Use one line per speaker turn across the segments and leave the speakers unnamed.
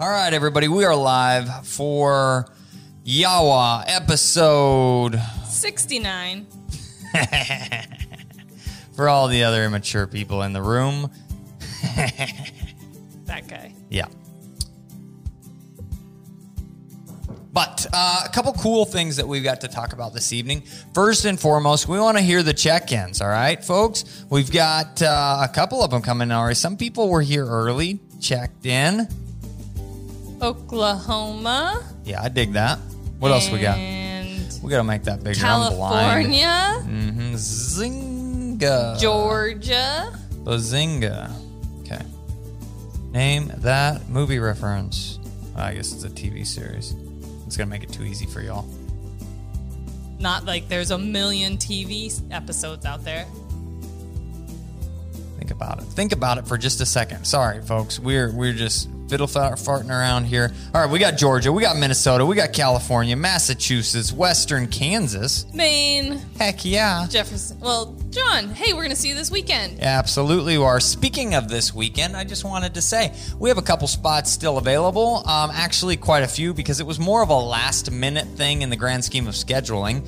All right, everybody, we are live for Yawa episode
69.
for all the other immature people in the room.
That guy.
Yeah. But uh, a couple cool things that we've got to talk about this evening. First and foremost, we want to hear the check ins, all right, folks? We've got uh, a couple of them coming already. Some people were here early, checked in.
Oklahoma.
Yeah, I dig that. What else we got? We got to make that bigger.
California.
Mm-hmm. Zinga.
Georgia.
Bazinga. Okay. Name that movie reference. I guess it's a TV series. It's gonna make it too easy for y'all.
Not like there's a million TV episodes out there.
Think about it. Think about it for just a second. Sorry, folks. We're we're just fiddle farting around here. All right, we got Georgia, we got Minnesota, we got California, Massachusetts, Western Kansas.
Maine.
Heck yeah.
Jefferson. Well, John, hey, we're going to see you this weekend.
Absolutely you are. Speaking of this weekend, I just wanted to say we have a couple spots still available. Um, actually, quite a few because it was more of a last minute thing in the grand scheme of scheduling.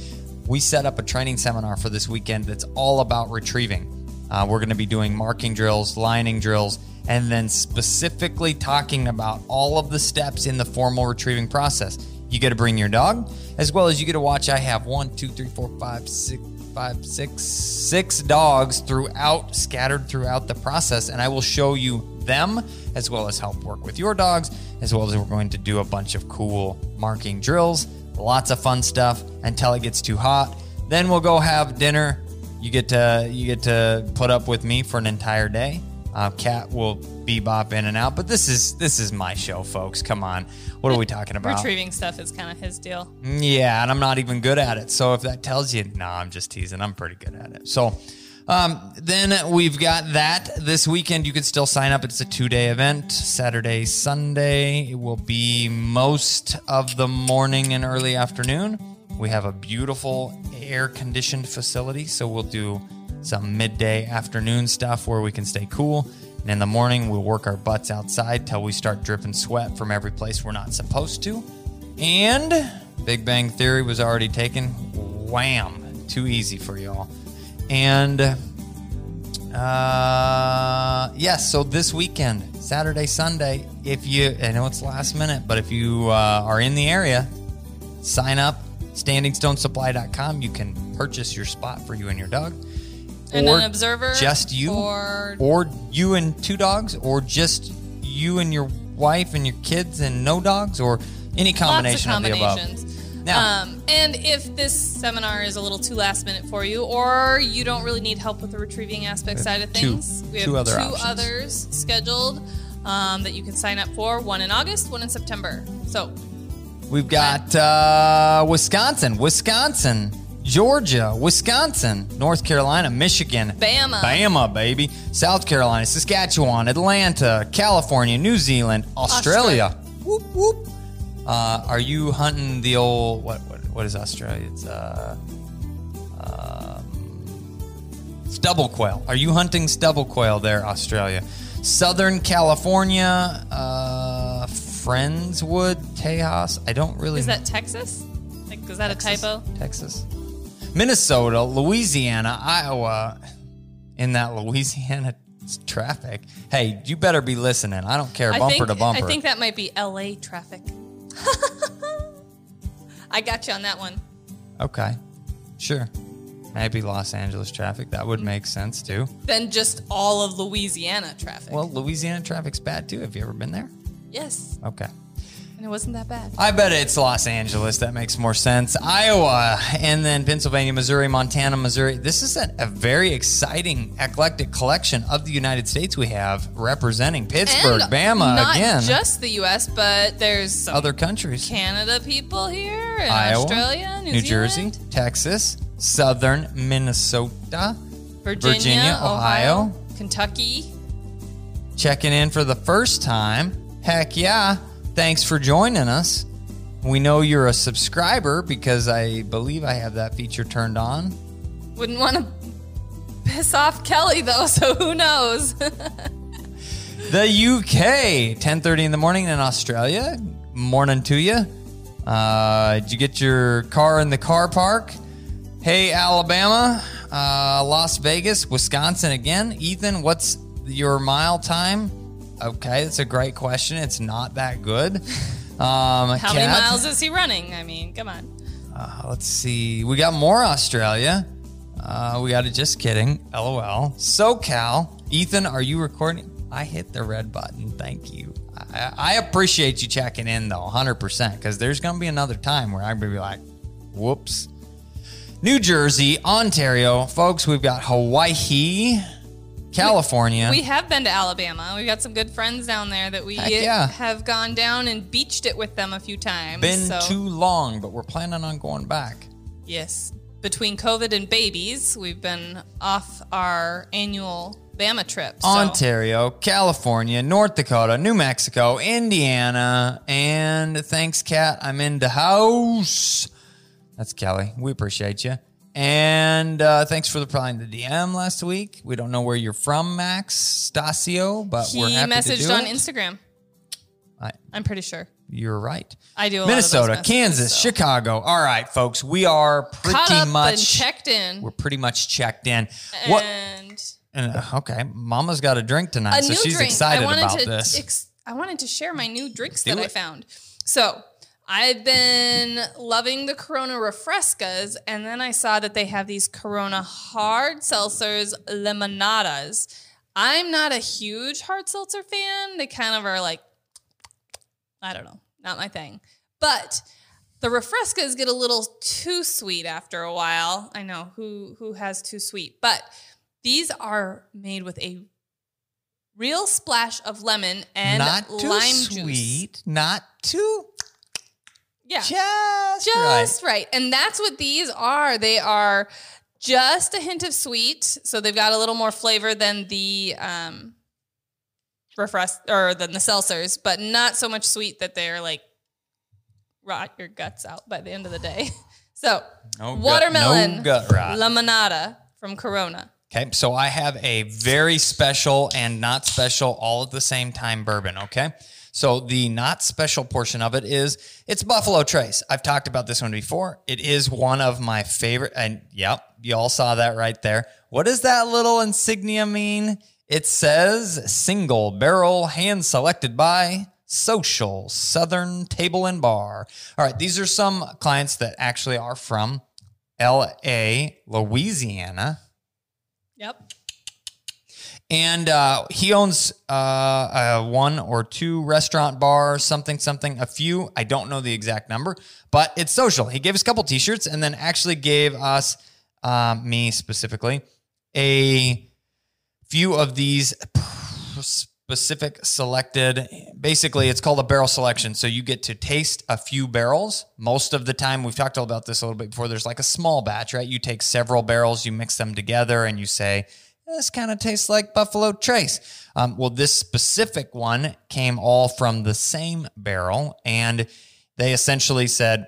We set up a training seminar for this weekend that's all about retrieving. Uh, we're going to be doing marking drills, lining drills, and then specifically talking about all of the steps in the formal retrieving process. You get to bring your dog, as well as you get to watch. I have one, two, three, four, five, six, five, six, six dogs throughout, scattered throughout the process, and I will show you them as well as help work with your dogs, as well as we're going to do a bunch of cool marking drills, lots of fun stuff until it gets too hot. Then we'll go have dinner. You get to you get to put up with me for an entire day. Uh, Cat will bebop in and out, but this is this is my show, folks. Come on, what are we talking about?
Retrieving stuff is kind of his deal.
Yeah, and I'm not even good at it. So if that tells you, no, I'm just teasing. I'm pretty good at it. So um, then we've got that this weekend. You can still sign up. It's a two day event Saturday, Sunday. It will be most of the morning and early afternoon. We have a beautiful air conditioned facility. So we'll do some midday afternoon stuff where we can stay cool. And in the morning, we'll work our butts outside till we start dripping sweat from every place we're not supposed to. And Big Bang Theory was already taken. Wham! Too easy for y'all. And uh, yes, so this weekend, Saturday, Sunday, if you, I know it's last minute, but if you uh, are in the area, sign up. StandingStoneSupply.com. You can purchase your spot for you and your dog.
And
Or
an observer.
just you,
Or
or you and two dogs, or just you and your wife and your kids and no dogs, or any combination
lots
of,
of
the above.
combinations.
Now-
um, and if this seminar is a little too last minute for you, or you don't really need help with the retrieving aspect side of
two-
things, we have
two other
two
options.
others scheduled um, that you can sign up for. One in August, one in September. So
We've got uh, Wisconsin, Wisconsin, Georgia, Wisconsin, North Carolina, Michigan,
Bama.
Bama, baby, South Carolina, Saskatchewan, Atlanta, California, New Zealand, Australia. Whoop whoop. Uh, are you hunting the old what? What, what is Australia? It's uh, um, stubble quail. Are you hunting stubble quail there, Australia? Southern California, uh, Friendswood, Tejas. I don't really
is that Texas? Like, is that
Texas,
a typo?
Texas, Minnesota, Louisiana, Iowa. In that Louisiana traffic, hey, you better be listening. I don't care,
I
bumper
think,
to bumper.
I think that might be LA traffic. I got you on that one.
okay, sure. Maybe Los Angeles traffic. That would make sense too.
Then just all of Louisiana traffic.
Well, Louisiana traffic's bad too. Have you ever been there?
yes,
Okay.
And it wasn't that bad.
I bet it's Los Angeles. That makes more sense. Iowa, and then Pennsylvania, Missouri, Montana, Missouri. This is a, a very exciting, eclectic collection of the United States we have representing Pittsburgh,
And
Bama
not
again.
just the U.S., but there's some
other countries.
Canada people here, and
Iowa,
Australia, New,
New Jersey, Texas, Southern Minnesota,
Virginia,
Virginia, Ohio.
Kentucky.
checking in for the first time. Heck yeah. Thanks for joining us. We know you're a subscriber because I believe I have that feature turned on.
Wouldn't want to piss off Kelly though, so who knows?
the UK, 10:30 in the morning in Australia. Morning to you. Uh, did you get your car in the car park? Hey, Alabama, uh, Las Vegas, Wisconsin again. Ethan, what's your mile time? Okay, that's a great question. It's not that good. Um,
How many
Kat?
miles is he running? I mean, come on.
Uh, let's see. We got more Australia. Uh, we got it. Just kidding. LOL. SoCal. Ethan, are you recording? I hit the red button. Thank you. I, I appreciate you checking in though, 100%, because there's going to be another time where I'm going to be like, whoops. New Jersey, Ontario. Folks, we've got Hawaii, California.
We have been to Alabama. We've got some good friends down there that we
yeah.
have gone down and beached it with them a few times.
Been
so,
too long, but we're planning on going back.
yes. Between COVID and babies, we've been off our annual Bama trip. So.
Ontario, California, North Dakota, New Mexico, Indiana, and thanks, Kat. I'm in the house. That's Kelly. We appreciate you. And uh, thanks for replying to the DM last week. We don't know where you're from, Max Stasio, but
He
we're happy to
messaged
do
on
it.
Instagram.
I-
I'm pretty sure.
You're right.
I do a lot of those
Minnesota,
messages,
Kansas,
so.
Chicago. All right, folks, we are pretty much
and checked in.
we're pretty much checked in. What?
And
And, uh, okay, Mama's got a drink tonight, so she's
drink.
excited
I
about
to
this.
Ex- I wanted to share my new drinks
Do
that I found. So I've been loving the Corona Refrescas, and then I saw that they have these Corona hard seltzers, limonadas. I'm not a huge hard seltzer fan. They kind of are like, I don't know, not my thing. But the Refrescas get a little too sweet after a while. I know who who has too sweet, but these are made with a real splash of lemon and
not too
lime juice.
sweet, not too
Yeah.
just,
just
right.
right. And that's what these are. They are just a hint of sweet, so they've got a little more flavor than the um refresh or than the seltzers, but not so much sweet that they're like rot your guts out by the end of the day. So
No gut-
watermelon
no gut rot.
limonada from Corona.
Okay, so I have a very special and not special all at the same time bourbon. Okay, so the not special portion of it is it's Buffalo Trace. I've talked about this one before. It is one of my favorite, and yep, you all saw that right there. What does that little insignia mean? It says single barrel, hand selected by Social Southern Table and Bar. All right, these are some clients that actually are from L.A., Louisiana.
Yep.
And uh, he owns uh, uh, one or two restaurant bars, something, something, a few. I don't know the exact number, but it's social. He gave us a couple t shirts and then actually gave us, um, me specifically, a few of these specific selected. Basically, it's called a barrel selection. So you get to taste a few barrels. Most of the time, we've talked about this a little bit before. There's like a small batch, right? You take several barrels, you mix them together, and you say, this kind of tastes like Buffalo Trace. Um, well, this specific one came all from the same barrel, and they essentially said,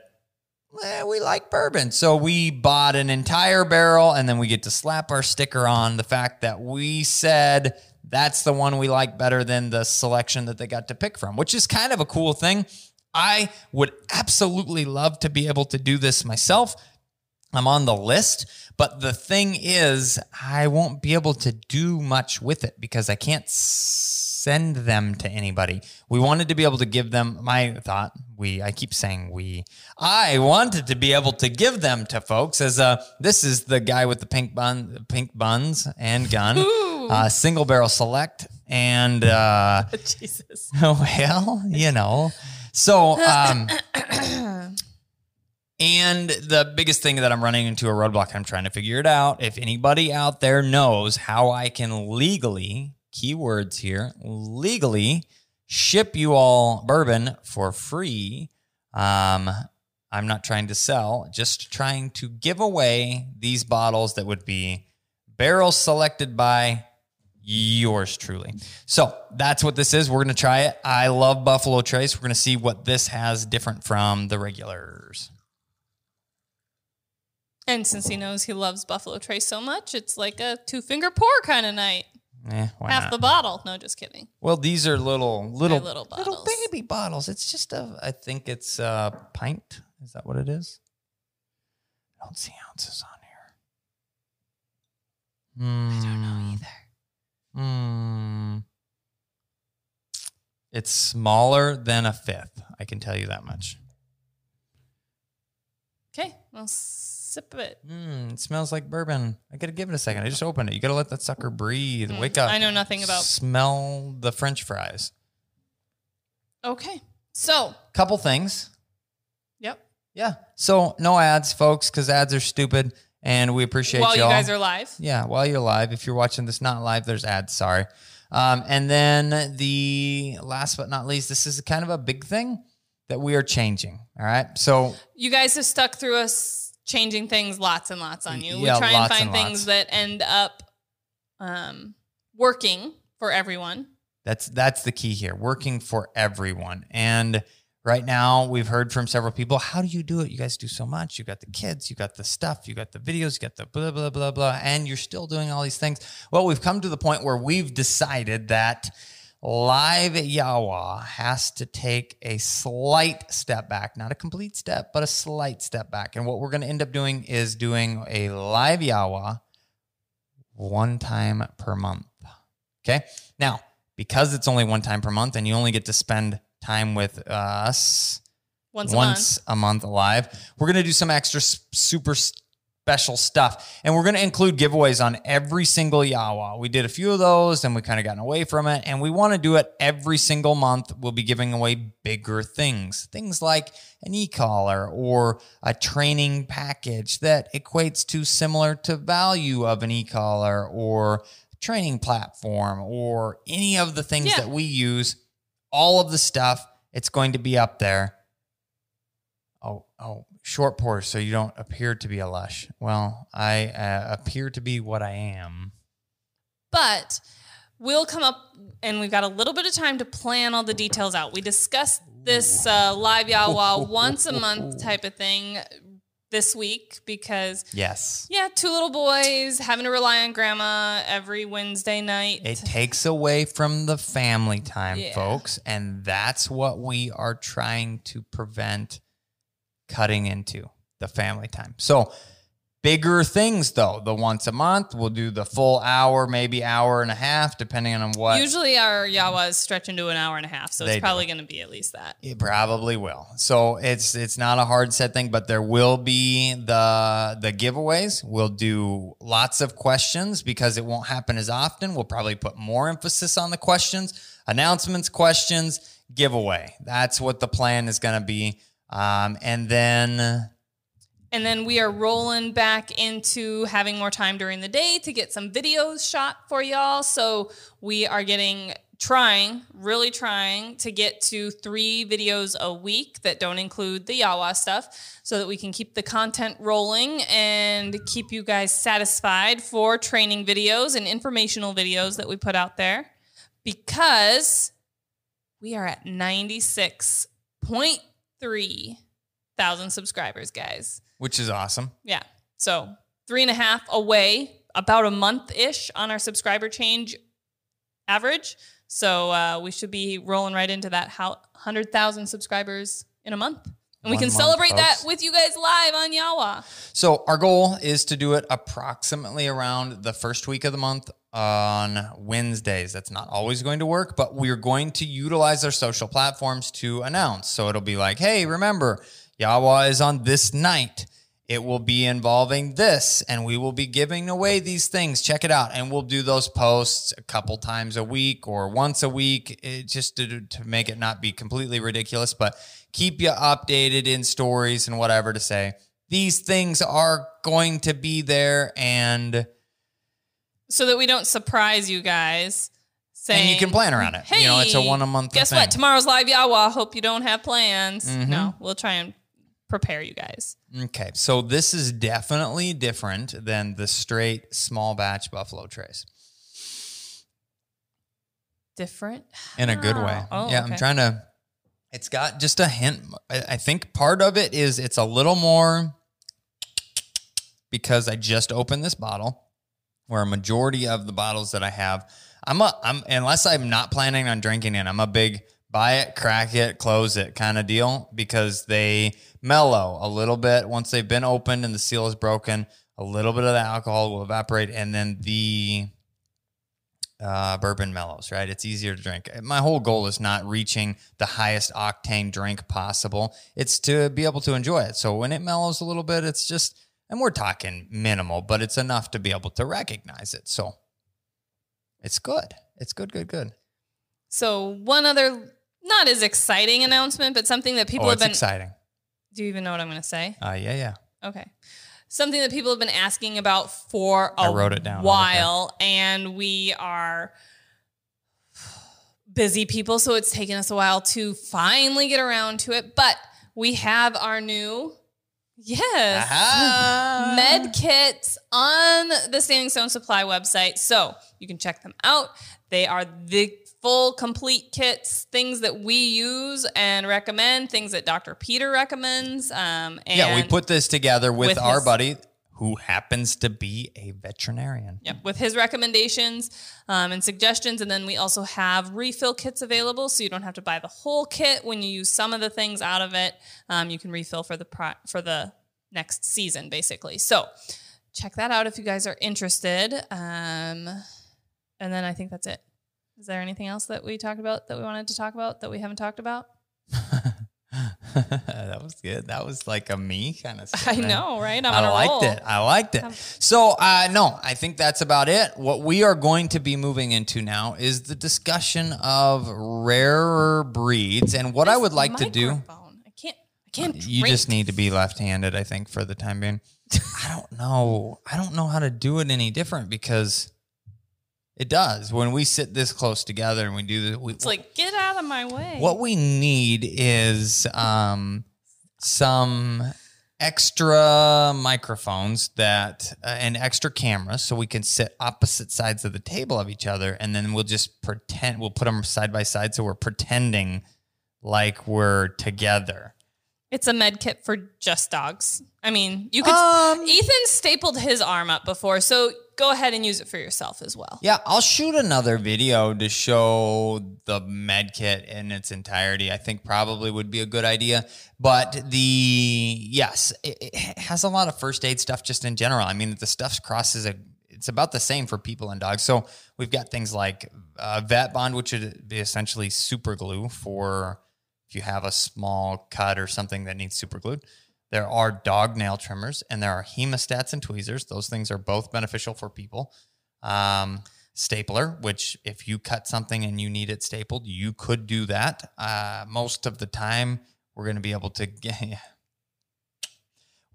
eh, we like bourbon. So we bought an entire barrel, and then we get to slap our sticker on the fact that we said that's the one we like better than the selection that they got to pick from, which is kind of a cool thing. I would absolutely love to be able to do this myself. I'm on the list, but the thing is, I won't be able to do much with it because I can't send them to anybody. We wanted to be able to give them my thought. We, I keep saying we. I wanted to be able to give them to folks as a. This is the guy with the pink bun, pink buns and gun, uh, single barrel select, and uh,
Jesus.
Oh well, you know. So, um, and the biggest thing that I'm running into a roadblock, I'm trying to figure it out. If anybody out there knows how I can legally, keywords here, legally ship you all bourbon for free. Um, I'm not trying to sell, just trying to give away these bottles that would be barrels selected by yours truly. So that's what this is. We're going to try it. I love Buffalo Trace. We're going to see what this has different from the regulars.
And since he knows he loves Buffalo Trace so much, it's like a two finger pour kind of night.
Eh,
Half
not?
the bottle. No, just kidding.
well, these are little little
little
little
bottles.
baby bottles. It's just a I think it's a pint. Is that what it is? I don't see ounces on here.
I don't know
Hmm.
either.
Hmm. It's smaller than a fifth. I can tell you that much.
Okay, well, sip it.
Mm, it smells like bourbon. I gotta give it a second. I just opened it. You gotta let that sucker breathe. Wake up.
Mm, I know nothing about.
Smell the French fries.
Okay, so
Couple things.
yep.
Yeah. So no ads, folks, because ads are stupid, and we appreciate it.
While you
y'all.
guys are live,
Yeah, while you're live. If you're watching this not live, there's ads. Sorry. Um, and then the last but not least, this is kind of a big thing that we are changing. All right. So
you guys have stuck through us changing things lots and lots on you.
Yeah,
we try and find
and
things
lots.
that end up um, working for everyone.
That's that's the key here. Working for everyone. And right now we've heard from several people, how do you do it? You guys do so much. You got the kids, you got the stuff, you got the videos, you got the blah blah blah blah, and you're still doing all these things. Well, we've come to the point where we've decided that Live Yawa has to take a slight step back, not a complete step, but a slight step back. And what we're going to end up doing is doing a live Yawa one time per month. Okay. Now, because it's only one time per month and you only get to spend time with us
Once a
once a month live, we're going to do some extra super special stuff. And we're going to include giveaways on every single Yawa. We did a few of those and we kind of gotten away from it. And we want to do it every single month. We'll be giving away bigger things, things like an e-collar or a training package that equates to similar to value of an e-collar or training platform or any of the things
Yeah.
that we use, all of the stuff, it's going to be up there. Oh, oh, short pour, so you don't appear to be a lush. Well, I uh, appear to be what I am.
But we'll come up and we've got a little bit of time to plan all the details out. We discussed this uh, live Yawa once a month type of thing this week because,
Yes.
yeah, two little boys having to rely on grandma every Wednesday night.
It takes away from the family time,
Yeah.
folks. And that's what we are trying to prevent cutting into the family time. So, bigger things though, the once a month, we'll do the full hour, maybe hour and a half, depending on what.
Usually our Yawas stretch into an hour and a half, so it's probably going to be at least that.
It probably will. So it's it's not a hard set thing, but there will be the the giveaways. We'll do lots of questions because it won't happen as often. We'll probably put more emphasis on the questions, announcements, questions, giveaway. That's what the plan is going to be. Um, and then
And then we are rolling back into having more time during the day to get some videos shot for y'all. So we are getting trying, really trying to get to three videos a week that don't include the Yawa stuff so that we can keep the content rolling and keep you guys satisfied for training videos and informational videos that we put out there because we are at 96.3 thousand subscribers, guys.
which is awesome.
Yeah. So three and a half away, about a month ish on our subscriber change average. So uh, we should be rolling right into that how- 100,000 subscribers in a month. And we can
month,
celebrate that with you guys live on Yawa.
So our goal is to do it approximately around the first week of the month on Wednesdays. That's not always going to work, but we're going to utilize our social platforms to announce. So it'll be like, hey, remember, Yawa is on this night. It will be involving this, and we will be giving away these things. Check it out. And we'll do those posts a couple times a week or once a week, eh, just to, to make it not be completely ridiculous, but keep you updated in stories and whatever to say. These things are going to be there, and
So that we don't surprise you guys. Saying,
and you can plan around it. you know, it's a one a month.
Guess
thing.
what? Tomorrow's live Yawa. Hope you don't have plans.
Mhm.
No, we'll try and prepare you guys.
Okay, so this is definitely different than the straight small batch Buffalo Trace
Different.
in a good way.
Oh,
yeah, I'm trying to. It's got just a hint. I think part of it is it's a little more because I just opened this bottle, where a majority of the bottles that I have, I'm a I'm unless I'm not planning on drinking it, I'm a big buy it, crack it, close it kind of deal because they mellow a little bit once they've been opened and the seal is broken. A little bit of the alcohol will evaporate, and then the uh, bourbon mellows. Right, it's easier to drink. My whole goal is not reaching the highest octane drink possible. It's to be able to enjoy it. So when it mellows a little bit, it's just, and we're talking minimal, but it's enough to be able to recognize it. So it's good. It's good, good, good.
So one other not as exciting announcement, but something that people
oh,
have
it's
been
exciting.
Do you even know what I'm going to say?
Uh, yeah, yeah.
Okay. Something that people have been asking about for a
I wrote it down
while, and we are busy people, so it's taken us a while to finally get around to it. But we have our new, yes,
Aha.
med kits on the Standing Stone Supply website. So you can check them out. They are the full complete kits, things that we use and recommend, things that Dr. Peter recommends. Um, and
Yeah, we put this together with,
with
our
his-
buddy who happens to be a veterinarian.
Yep, with his recommendations um, and suggestions. And then we also have refill kits available, so you don't have to buy the whole kit. When you use some of the things out of it, um, you can refill for the pro- for the next season, basically. So check that out if you guys are interested. Um, and then I think that's it. Is there anything else that we talked about that we wanted to talk about that we haven't talked about?
that was good. That was like a me kind of stuff.
I know, right? I'm
I liked
roll.
it. I liked it. So, uh, no, I think that's about it. What we are going to be moving into now is the discussion of rarer breeds. And what I would like to do,
Microphone. I can't. I can't.
you just need to be left-handed. I think for the time being. I don't know. I don't know how to do it any different because it does when we sit this close together and we do this. We,
It's like get out of my way.
what we need is um, some extra microphones that uh, and extra cameras so we can sit opposite sides of the table of each other and then we'll just pretend we'll put them side by side so we're pretending like we're together.
It's a med kit for just dogs. I mean, you could.
Um,
Ethan stapled his arm up before, so go ahead and use it for yourself as well.
Yeah, I'll shoot another video to show the med kit in its entirety. I think probably would be a good idea. But the yes, it, it has a lot of first aid stuff just in general. I mean, the stuff crosses a. It's about the same for people and dogs. So we've got things like uh, vet bond, which would be essentially super glue for if you have a small cut or something that needs super glued. There are dog nail trimmers and there are hemostats and tweezers. Those things are both beneficial for people. Um, stapler, which if you cut something and you need it stapled, you could do that. Uh, most of the time, we're going to be able to get.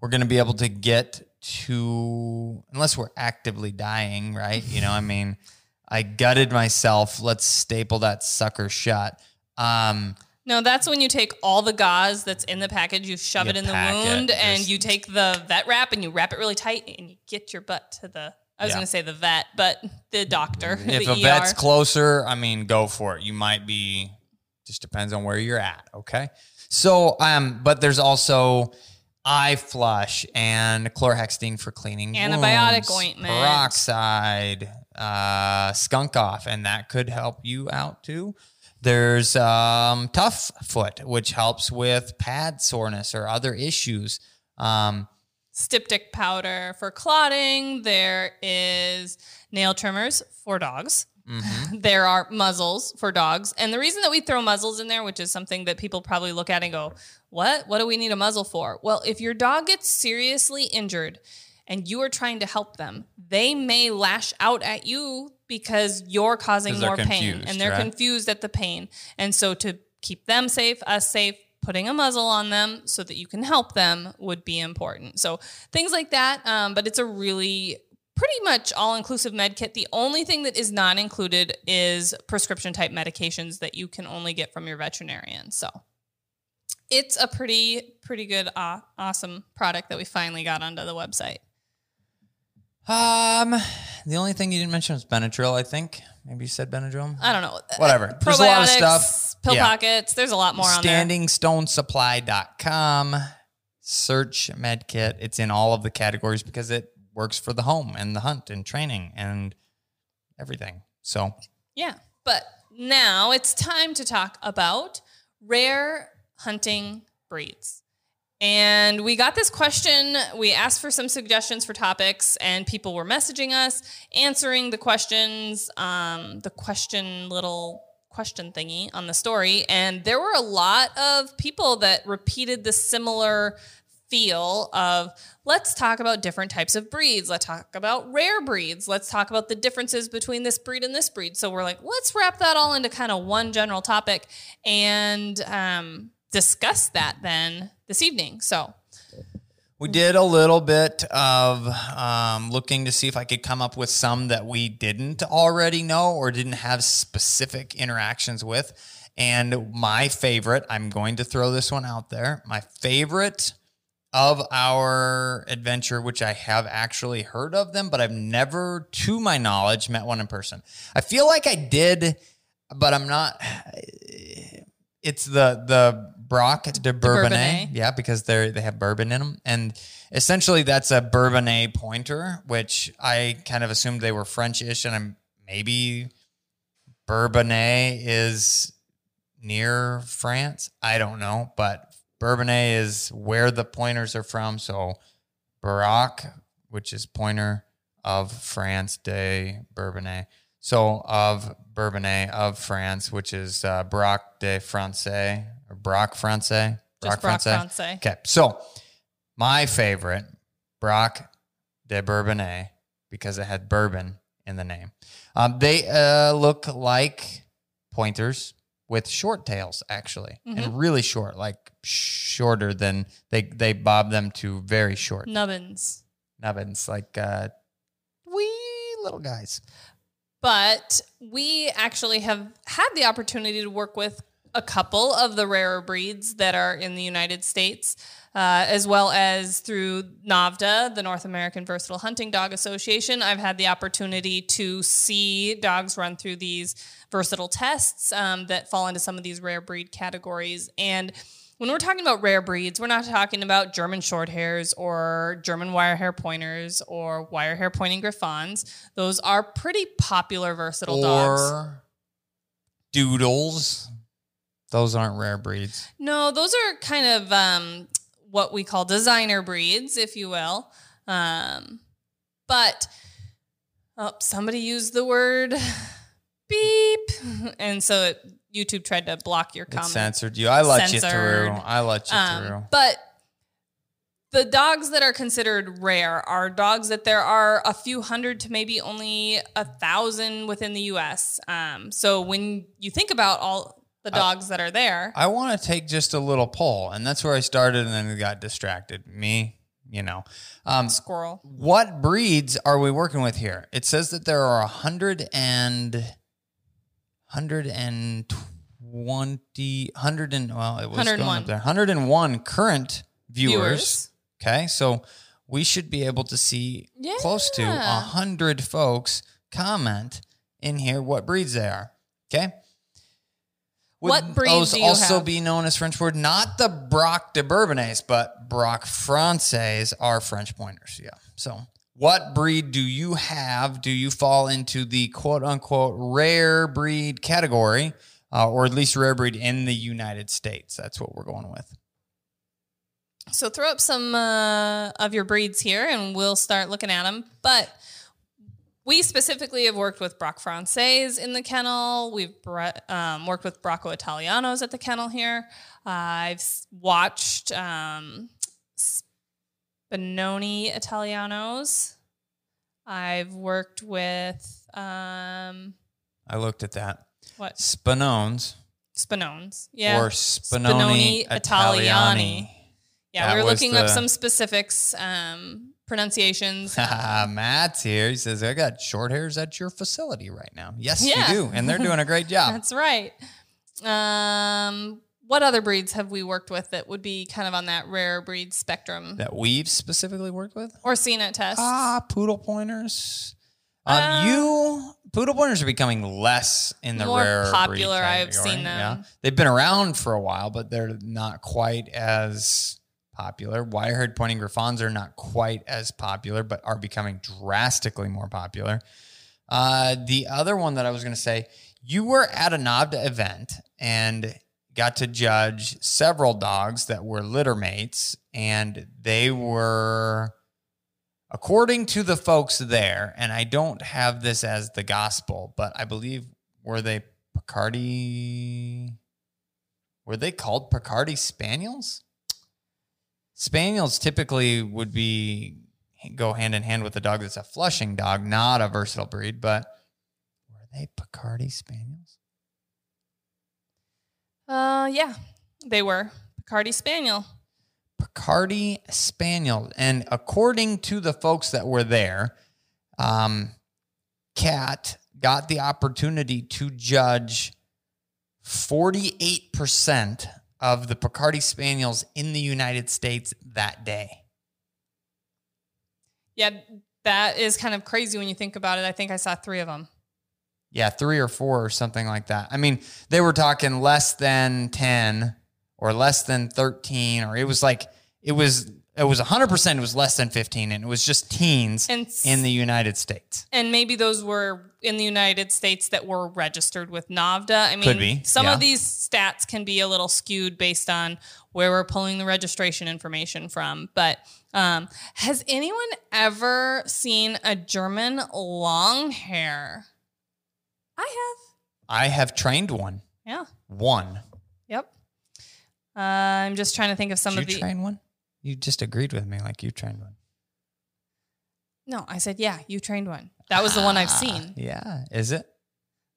We're going to be able to get to unless we're actively dying, right? You know, I mean, I gutted myself. Let's staple that sucker shut. Um,
No, that's when you take all the gauze that's in the package, you shove
You
it in the
pack it,
wound, and
just-
you take the vet wrap and you wrap it really tight, and you get your butt to the. I was
Yeah.
going to say the vet, but the doctor.
if
the
a
ER.
vet's closer, I mean, go for it. You might be, just depends on where you're at. Okay. So, um, but there's also eye flush and chlorhexidine for cleaning
Antibiotic
wounds,
ointment.
peroxide, uh, skunk off, and that could help you out too. There's um, tough foot, which helps with pad soreness or other issues. Um,
styptic powder for clotting. There is nail trimmers for dogs.
mhm.
There are muzzles for dogs. And the reason that we throw muzzles in there, which is something that people probably look at and go, What? What do we need a muzzle for? Well, if your dog gets seriously injured and you are trying to help them, they may lash out at you because you're causing more pain and they're
right?
confused at the pain. And so to keep them safe, us safe, putting a muzzle on them so that you can help them would be important. So things like that. Um, but it's a really pretty much all inclusive med kit. The only thing that is not included is prescription type medications that you can only get from your veterinarian. So it's a pretty pretty good uh, awesome product that we finally got onto the website.
Um, the only thing you didn't mention was Benadryl. I think maybe you said Benadryl.
I don't know.
Whatever. There's a lot of stuff.
pill
Yeah.
pockets. There's a lot more on there.
StandingStoneSupply.com. Search MedKit. It's in all of the categories because it works for the home and the hunt and training and everything. So
Yeah. But now it's time to talk about rare hunting breeds. And we got this question. We asked for some suggestions for topics, and people were messaging us, answering the questions, um, the question little question thingy on the story. And there were a lot of people that repeated the similar feel of let's talk about different types of breeds. Let's talk about rare breeds. Let's talk about the differences between this breed and this breed. So we're like, let's wrap that all into kind of one general topic and um, discuss that then this evening. So
We did a little bit of um, looking to see if I could come up with some that we didn't already know or didn't have specific interactions with. And my favorite, I'm going to throw this one out there. My favorite of our adventure, which I have actually heard of them, but I've never, to my knowledge, met one in person. I feel like I did, but I'm not. It's the the Braque de Bourbonnais, yeah, because they they have bourbon in them, and essentially that's a Bourbonnais pointer, which I kind of assumed they were French-ish, and I'm maybe Bourbonnais is near France. I don't know, but Bourbonnais is where the pointers are from. So Braque, which is pointer of France de Bourbonnais. So of Bourbonnais of France, which is uh, Braque de Francais or Braque Francais.
Just Braque Francais.
Okay, so my favorite, Braque de Bourbonnais, because it had bourbon in the name. Um, they uh, look like pointers with short tails, actually, and really short, like shorter than they they bob them to very short
nubbins.
nubbins, like uh, wee little guys.
But we actually have had the opportunity to work with a couple of the rarer breeds that are in the United States, uh, as well as through NAVHDA, the North American Versatile Hunting Dog Association. I've had the opportunity to see dogs run through these versatile tests um, that fall into some of these rare breed categories. And when we're talking about rare breeds, we're not talking about German short hairs or German wire hair pointers or wire hair pointing griffons. Those are pretty popular versatile dogs.
Or doodles. Those aren't rare breeds.
No, those are kind of um, what we call designer breeds, if you will. Um, but oh, somebody used the word beep, and so it, YouTube tried to block your
It
comment.
censored you. I let you through. I let you
Um,
through.
but the dogs that are considered rare are dogs that there are a few hundred to maybe only a thousand within the U.S. Um, so when you think about all the dogs that are there,
I want to take just a little poll, and that's where I started, and then it got distracted. Me, you know. Um,
squirrel.
what breeds are we working with here? It says that there are a hundred and hundred and twenty, hundred and well, it was going
101.
up there, hundred and one current viewers.
Viewers.
Okay, so we should be able to see close to a hundred folks comment in here what breeds they are. Okay. Would
What breed
those also
have?
be known as French word? Not the Braque de Bourbonnais, but Braque Francais are French pointers. Yeah. So, what breed do you have? Do you fall into the quote unquote rare breed category, uh, or at least rare breed in the United States? That's what we're going with.
So throw up some uh, of your breeds here, and we'll start looking at them. But we specifically have worked with Braque Francais in the kennel. We've um, worked with Bracco Italianos at the kennel here. Uh, I've watched um, Spinoni Italianos. I've worked with um,
I looked at that.
what
Spinones
Spinones, yeah,
or Spinoni,
Spinoni
Italiani.
yeah.
that
we were looking up some specifics, um, pronunciations.
Matt's here. He says, I got short hairs at your facility right now. Yes,
Yeah.
you do. And they're doing a great job.
That's right. Um, what other breeds have we worked with that would be kind of on that rare breed spectrum
that we've specifically worked with.
or seen at tests?
Ah, poodle pointers. Um,
Uh,
you poodle pointers are becoming less in the
More
rare breed
popular, I've seen them. Yeah.
they've been around for a while, but they're not quite as popular. Wire-haired pointing griffons are not quite as popular, but are becoming drastically more popular. Uh, the other one that I was going to say, You were at a Nobda event and got to judge several dogs that were litter mates, and they were, according to the folks there, and I don't have this as the gospel, but I believe were they Picardy? Were they called Picardy Spaniels? Spaniels typically would be go hand in hand with a dog that's a flushing dog, not a versatile breed, but were they Picardy Spaniels?
Uh, yeah, they were Picardy Spaniel.
Picardy Spaniel. And according to the folks that were there, um, Cat got the opportunity to judge 48% of the Picardy Spaniels in the United States that day.
Yeah, that is kind of crazy when you think about it. I think I saw three of them.
Yeah, three or four or something like that. I mean, they were talking less than 10 or less than 13, or it was like, it was. It was 100%, it was less than 15, and it was just teens
s-
in the United States.
And maybe those were in the United States that were registered with NAVHDA. I mean,
Could be,
some
yeah.
of these stats can be a little skewed based on where we're pulling the registration information from. But um, has anyone ever seen a German long hair? I have.
I have trained one.
Yeah.
One.
Yep. Uh, I'm just trying to think of some
Did
of
you
the.
train one? You just agreed with me like you trained one.
No, I said, yeah, you trained one. That was the one I've
Ah,
seen.
Yeah. Is it?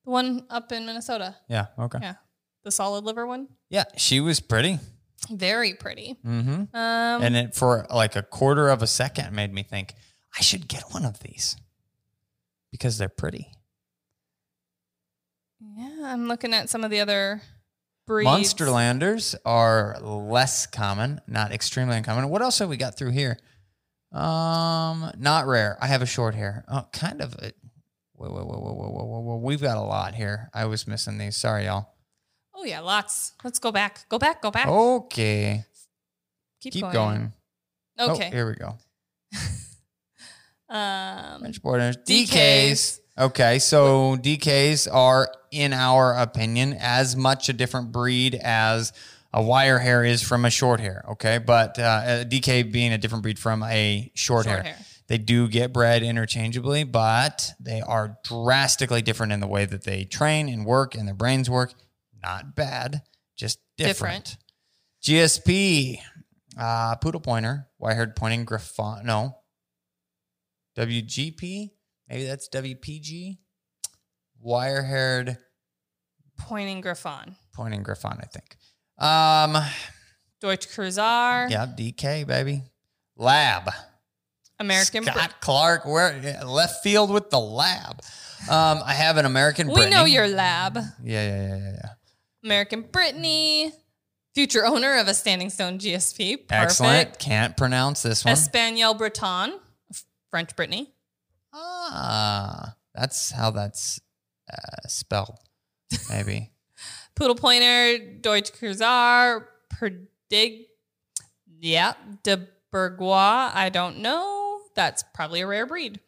The one up in Minnesota.
Yeah. Okay.
Yeah. The solid liver one.
Yeah. She was pretty.
Very pretty.
Mm-hmm.
Um,
and it for like a quarter of a second made me think I should get one of these because they're pretty.
Yeah, I'm looking at some of the other breeds.
Munsterlanders are less common, not extremely uncommon. What else have we got through here? Um, not rare. I have a short hair. Oh, kind of. A, whoa, whoa, whoa, whoa, whoa, whoa, whoa. We've got a lot here. I was missing these. Sorry, y'all.
Oh yeah, lots. Let's go back. Go back. Go back.
Okay.
Keep,
Keep
going.
going. Oh,
okay.
Oh, here we go.
um,
French borders.
DKs.
DKs. Okay, so DKs are in our opinion, as much a different breed as a wire hair is from a short hair. Okay, but uh, DK being a different breed from a short,
Short
hair.
hair.
They do get bred interchangeably, but they are drastically different in the way that they train and work and their brains work. Not bad, just different. GSP, uh, poodle pointer, wire haired pointing griffon. No, WGP, maybe that's WPG. Wire haired
pointing Griffon.
pointing griffon, I think. Um,
Deutsch Kurzhaar.
yeah, DK baby. Lab.
American.
Scott
Brit-
Clark, where left field with the lab. Um, I have an American.
we
Brittany.
know your lab.
Yeah, yeah, yeah, yeah, yeah.
American Brittany. Future owner of a Standing Stone GSP. Perfect.
Excellent. Can't pronounce this one.
Epagneul Breton. French Brittany.
ah, that's how that's uh, spelled. Maybe.
Poodle Pointer, Deutsch Kurzhaar, Perdig, yeah, de Bourgois. I don't know. That's probably a rare breed.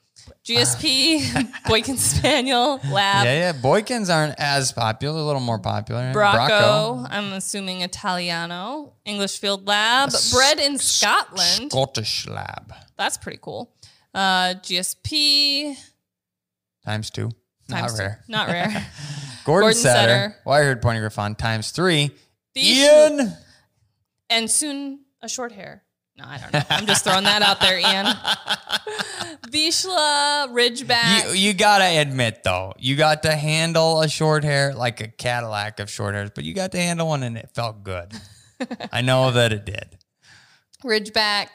GSP, Boykin Spaniel, Lab,
yeah, yeah. Boykins aren't as popular. A little more popular.
Bracco. I'm assuming Italiano, English Field Lab, bred in Scotland.
Scottish lab.
That's pretty cool. Uh, GSP,
Times two.
Times
Not
two.
rare.
Not rare.
Gordon,
Gordon
Setter.
Setter.
Wired pointing griffon. Times three.
These-
Ian.
and soon a short hair. No, I don't know. I'm just throwing that out there, Ian. Vizsla, Ridgeback.
You, you gotta admit though, you got to handle a short hair like a Cadillac of short hairs, but you got to handle one and it felt good. I know that it did.
Ridgeback,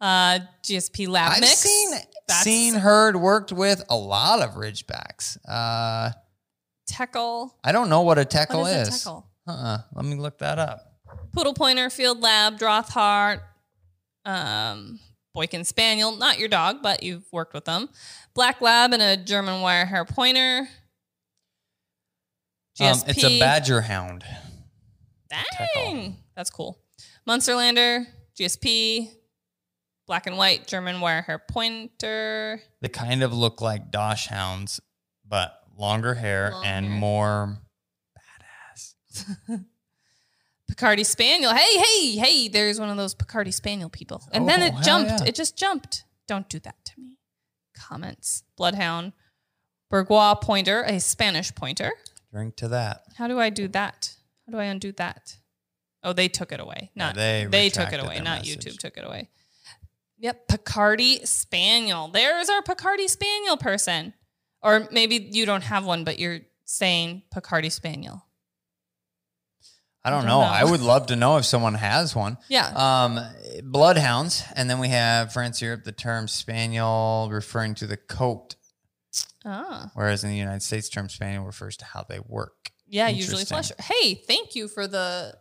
uh, GSP Lab
I've
Mix.
seen
That's
seen heard worked with a lot of Ridgebacks. Uh,
Teckel.
I don't know what a
What
teckel
is
is.
Teckel?
Uh-uh. Let me look that up.
Poodle Pointer, Field Lab, Drahthaar, um, Boykin Spaniel. Not your dog, but you've worked with them. Black Lab and a German Wire Hair Pointer. GSP.
Um, it's a badger hound.
Dang, that's cool. Munsterlander, GSP, black and white German wire hair pointer.
They kind of look like Dachshunds, but longer hair
Long
and
hair.
more badass.
Picardy Spaniel. Hey, hey, hey, there's one of those Picardy Spaniel people. And oh, then
Oh,
it jumped.
yeah.
It just jumped. Don't do that to me. Comments. Bloodhound. Burgos pointer, a Spanish pointer.
Drink to that.
How do I do that? How do I undo that? Oh, they took it away. Not
they
they, took it away. Not
message.
YouTube took it away. Yep, Picardy Spaniel. There's our Picardy Spaniel person. Or maybe you don't have one, but you're saying Picardy Spaniel.
I don't,
don't
know.
know.
I would love to know if someone has one.
Yeah.
Um, bloodhounds, and then we have France Europe. The term spaniel referring to the coat,
ah.
whereas in the United States, term spaniel refers to how they work.
Yeah, usually flush.
Interesting.
Hey, thank you for the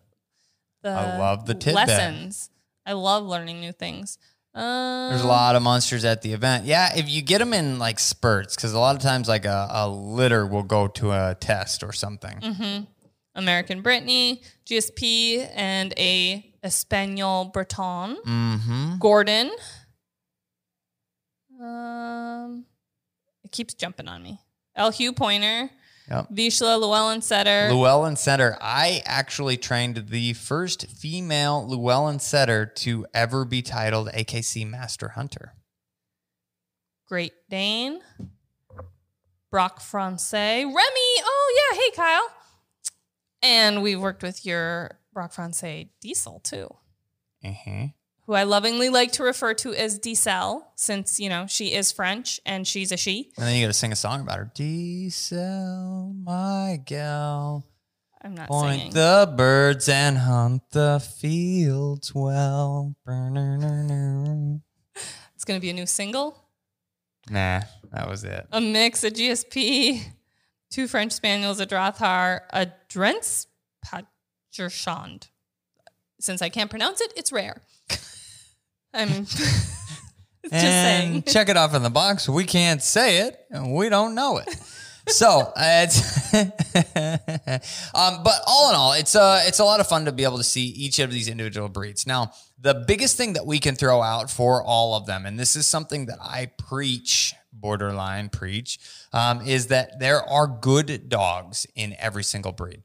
the
I love the tidbit.
lessons. I love learning new things. Um,
There's a lot of monsters at the event. Yeah, if you get them in like spurts, because a lot of times like a, a litter will go to a test or something.
Mm-hmm. American Brittany, GSP, and a Epagneul Breton.
Mm-hmm.
Gordon. Um, it keeps jumping on me. El Hugh Pointer,
Yep.
Vizsla Llewellyn Setter.
Llewellyn Setter. I actually trained the first female Llewellyn Setter to ever be titled AKC Master Hunter.
Great Dane, Braque Français, Remy. Oh yeah, hey Kyle. And we worked with your Braque Français Diesel too,
Uh-huh.
Who I lovingly like to refer to as Diesel, since you know she is French and she's a she.
And then you got to sing a song about her. Diesel, my gal,
I'm not saying.
point
singing.
the birds and hunt the fields well.
It's gonna be a new single,
Nah, that was it.
a mix, a GSP, two French Spaniels, a Drahthaar, a Drents Patrijshond. Since I can't pronounce it, it's rare. I'm just saying.
check it off in the box. We can't say it, and we don't know it. So it's, um, but all in all, it's uh, it's a lot of fun to be able to see each of these individual breeds. Now, the biggest thing that we can throw out for all of them, and this is something that I preach, borderline preach, um, is that there are good dogs in every single breed,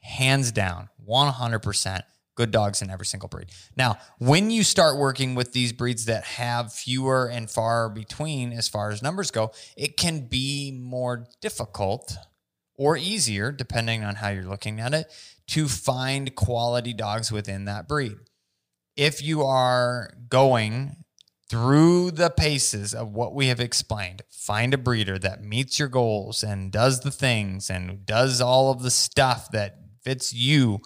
hands down, one hundred percent good dogs in every single breed. Now, when you start working with these breeds that have fewer and far between as far as numbers go, it can be more difficult or easier, depending on how you're looking at it, to find quality dogs within that breed. If you are going through the paces of what we have explained, find a breeder that meets your goals and does the things and does all of the stuff that fits you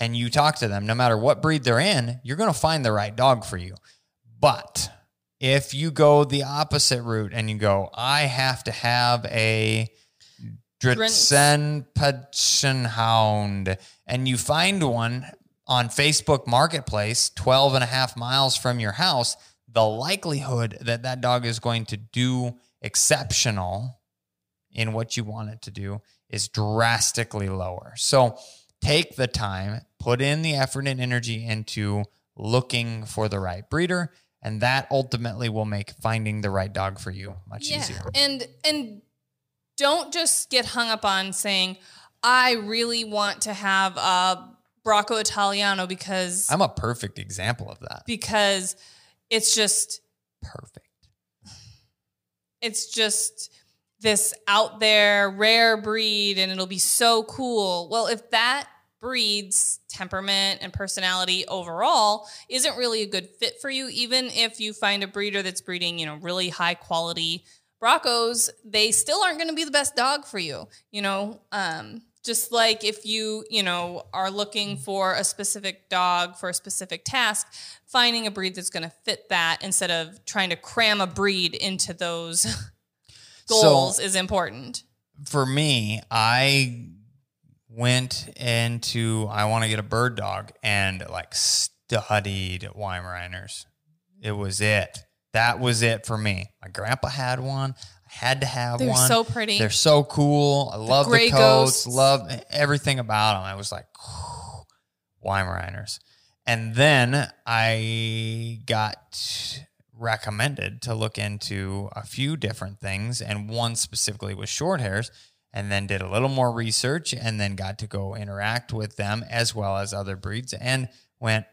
and you talk to them, no matter what breed they're in, you're going to find the right dog for you. But if you go the opposite route and you go, I have to have a Dritzen Hound, and you find one on Facebook Marketplace 12 and a half miles from your house, the likelihood that that dog is going to do exceptional in what you want it to do is drastically lower. So take the time, put in the effort and energy into looking for the right breeder, and that ultimately will make finding the right dog for you much easier.
And and don't just get hung up on saying, I really want to have a Bracco Italiano because
I'm a perfect example of that.
because it's just
Perfect.
it's just this out there rare breed and it'll be so cool. Well, if that breed's temperament and personality overall isn't really a good fit for you, even if you find a breeder that's breeding, you know, really high quality Braccos, they still aren't going to be the best dog for you. You know, um, just like if you, you know, are looking for a specific dog for a specific task, finding a breed that's going to fit that instead of trying to cram a breed into those goals is important.
For me, I went into I want to get a bird dog and like studied Weimaraners. It was it. That was it for me. My grandpa had one. I had to have one.
They're so pretty.
They're so cool. I love the, coats.
ghosts.
Love everything about them. I was like, Weimaraners. And then I got recommended to look into a few different things, and one specifically was short hairs. and then did a little more research and then got to go interact with them as well as other breeds and went,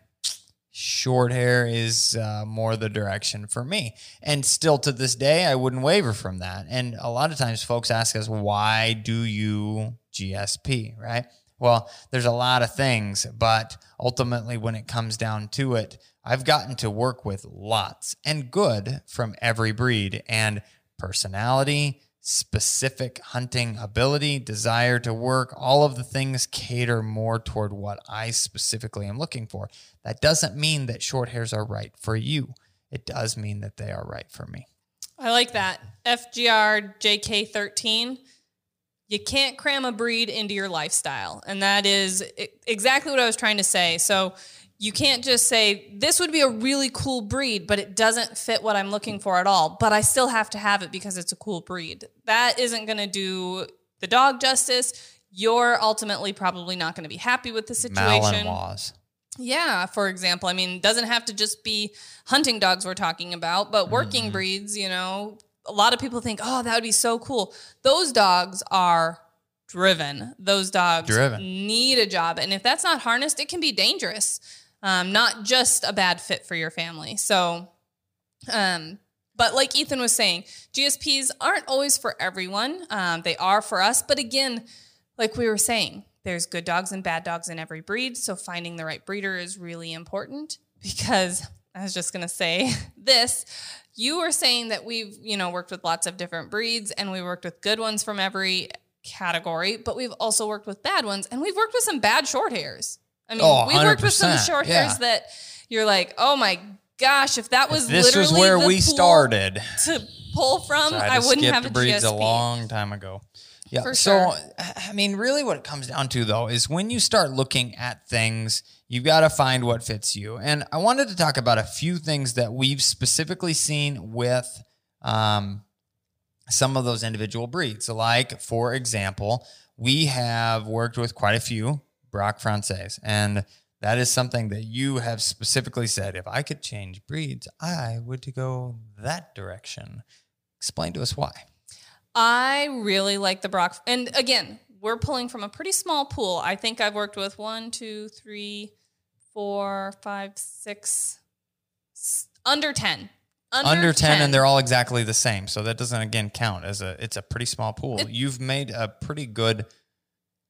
short hair is uh, more the direction for me. And still to this day, I wouldn't waver from that. And a lot of times folks ask us, why do you GSP, right? Well, there's a lot of things, but ultimately, when it comes down to it, I've gotten to work with lots and good from every breed and personality, specific hunting ability, desire to work, all of the things cater more toward what I specifically am looking for. That doesn't mean that short hairs are right for you. It does mean that they are right for me.
I like that. FGR JK13 you can't cram a breed into your lifestyle. And that is exactly what I was trying to say. So you can't just say, this would be a really cool breed, but it doesn't fit what I'm looking for at all. But I still have to have it because it's a cool breed. That isn't going to do the dog justice. You're ultimately probably not going to be happy with the situation.
Malinois.
Yeah, for example, I mean, doesn't have to just be hunting dogs we're talking about, but working mm-hmm. breeds, you know, a lot of people think, oh, that would be so cool. Those dogs are driven. Those dogs driven. need a job. And if that's not harnessed, it can be dangerous, um, not just a bad fit for your family. So, um, but like Ethan was saying, GSPs aren't always for everyone. Um, they are for us. But again, like we were saying, there's good dogs and bad dogs in every breed. So finding the right breeder is really important because I was just going to say this you were saying that we've you know worked with lots of different breeds and we worked with good ones from every category but we've also worked with bad ones and we've worked with some bad short hairs i mean oh, we worked with some short yeah. hairs that you're like oh my gosh if that was
if this
was
where we started
to pull from so I, I wouldn't have a breeds GSP.
a long time ago yeah For so sure. i mean really what it comes down to though is when you start looking at things You've got to find what fits you. And I wanted to talk about a few things that we've specifically seen with um, some of those individual breeds. Like, for example, we have worked with quite a few Braque Français, and that is something that you have specifically said if I could change breeds, I would go that direction. Explain to us why.
I really like the Braque. And again, we're pulling from a pretty small pool. I think I've worked with one, two, three, four, five, six, under 10.
Under, under 10, 10, and they're all exactly the same. So that doesn't again count as a it's a pretty small pool. It, You've made a pretty good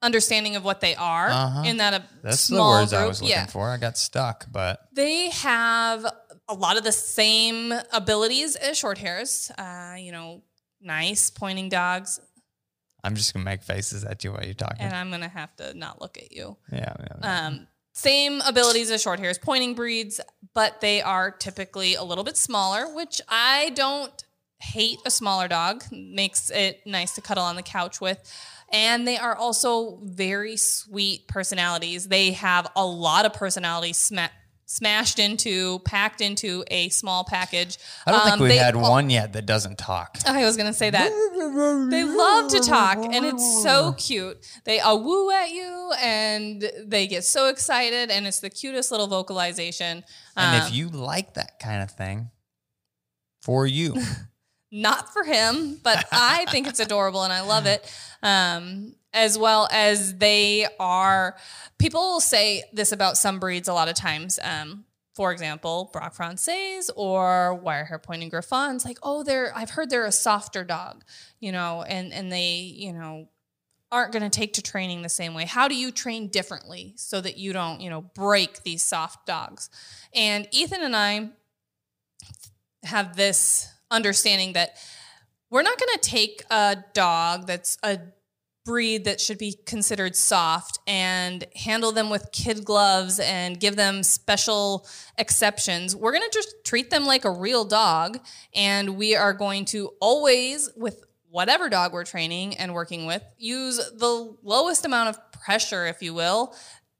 understanding of what they are uh-huh. in that a That's small the words group.
I was looking
yeah.
for. I got stuck, but
they have a lot of the same abilities as short hairs. Uh, you know, nice pointing dogs,
I'm just gonna make faces at you while you're talking,
and I'm gonna have to not look at you.
Yeah. yeah, yeah.
Um, same abilities as short hairs, pointing breeds, but they are typically a little bit smaller, which I don't hate a smaller dog. Makes it nice to cuddle on the couch with. And they are also very sweet personalities. They have a lot of personality sma- smashed into, packed into a small package.
I don't um, think we've had one yet that doesn't talk.
I was going to say that. they love to talk, and it's so cute. They uh, woo at you, and they get so excited, and it's the cutest little vocalization.
And um, if you like that kind of thing, for you.
Not for him, but I think it's adorable and I love it. Um, as well as they are people will say this about some breeds a lot of times. Um, for example, Braque Français or wire hair pointing Griffons, like, oh, they're I've heard they're a softer dog, you know, and and they, you know, aren't going to take to training the same way. How do you train differently so that you don't, you know, break these soft dogs? And Ethan and I have this understanding that we're not going to take a dog that's a breed that should be considered soft and handle them with kid gloves and give them special exceptions. We're going to just treat them like a real dog. And we are going to always, with whatever dog we're training and working with, use the lowest amount of pressure, if you will,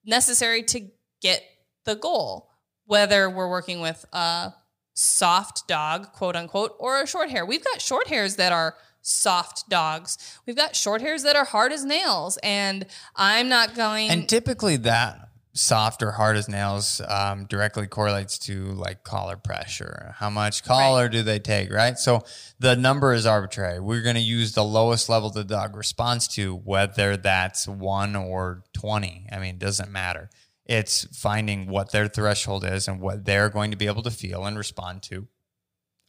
necessary to get the goal. Whether we're working with a soft dog, quote unquote, or a short hair. We've got short hairs that are soft dogs. We've got short hairs that are hard as nails, and I'm not going.
And typically, that soft or hard as nails um, directly correlates to like collar pressure. How much collar do they take, right? So the number is arbitrary. We're going to use the lowest level the dog responds to, whether that's one or 20. I mean, it doesn't matter. It's finding what their threshold is and what they're going to be able to feel and respond to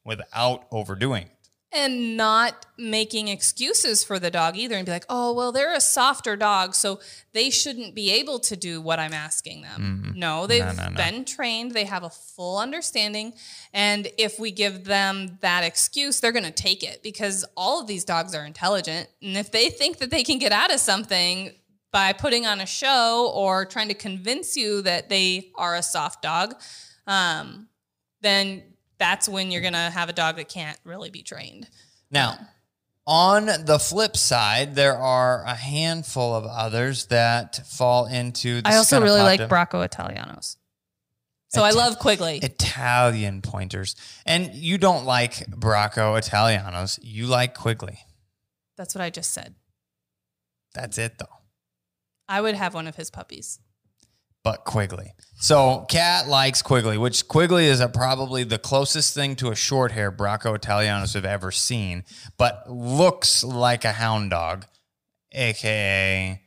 without overdoing it.
and not making excuses for the dog either and be like, oh, well, they're a softer dog, so they shouldn't be able to do what I'm asking them. No, they've
Mm-hmm. no, no.
been trained, they have a full understanding. And if we give them that excuse, they're going to take it because all of these dogs are intelligent. And if they think that they can get out of something, by putting on a show or trying to convince you that they are a soft dog, um, then that's when you're going to have a dog that can't really be trained.
Now, on the flip side, there are a handful of others that fall into.
I also
kinda
really like Bracco Italianos. So I love Quigley.
Italian pointers, and you don't like Bracco Italianos. You like Quigley.
That's what I just said.
That's it, though.
I would have one of his puppies.
But Quigley. So Cat likes Quigley, which Quigley is a, probably the closest thing to a short hair Bracco Italianos have ever seen, but looks like a hound dog, aka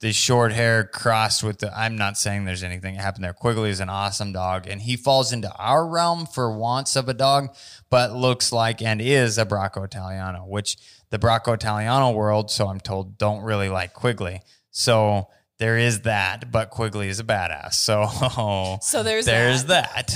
the short hair crossed with the. I'm not saying there's anything that happened there. Quigley is an awesome dog, and he falls into our realm for wants of a dog, but looks like and is a Bracco Italiano, which the Bracco Italiano world, so I'm told, don't really like Quigley. So there is that, but Quigley is a badass. So
So there's
there's that.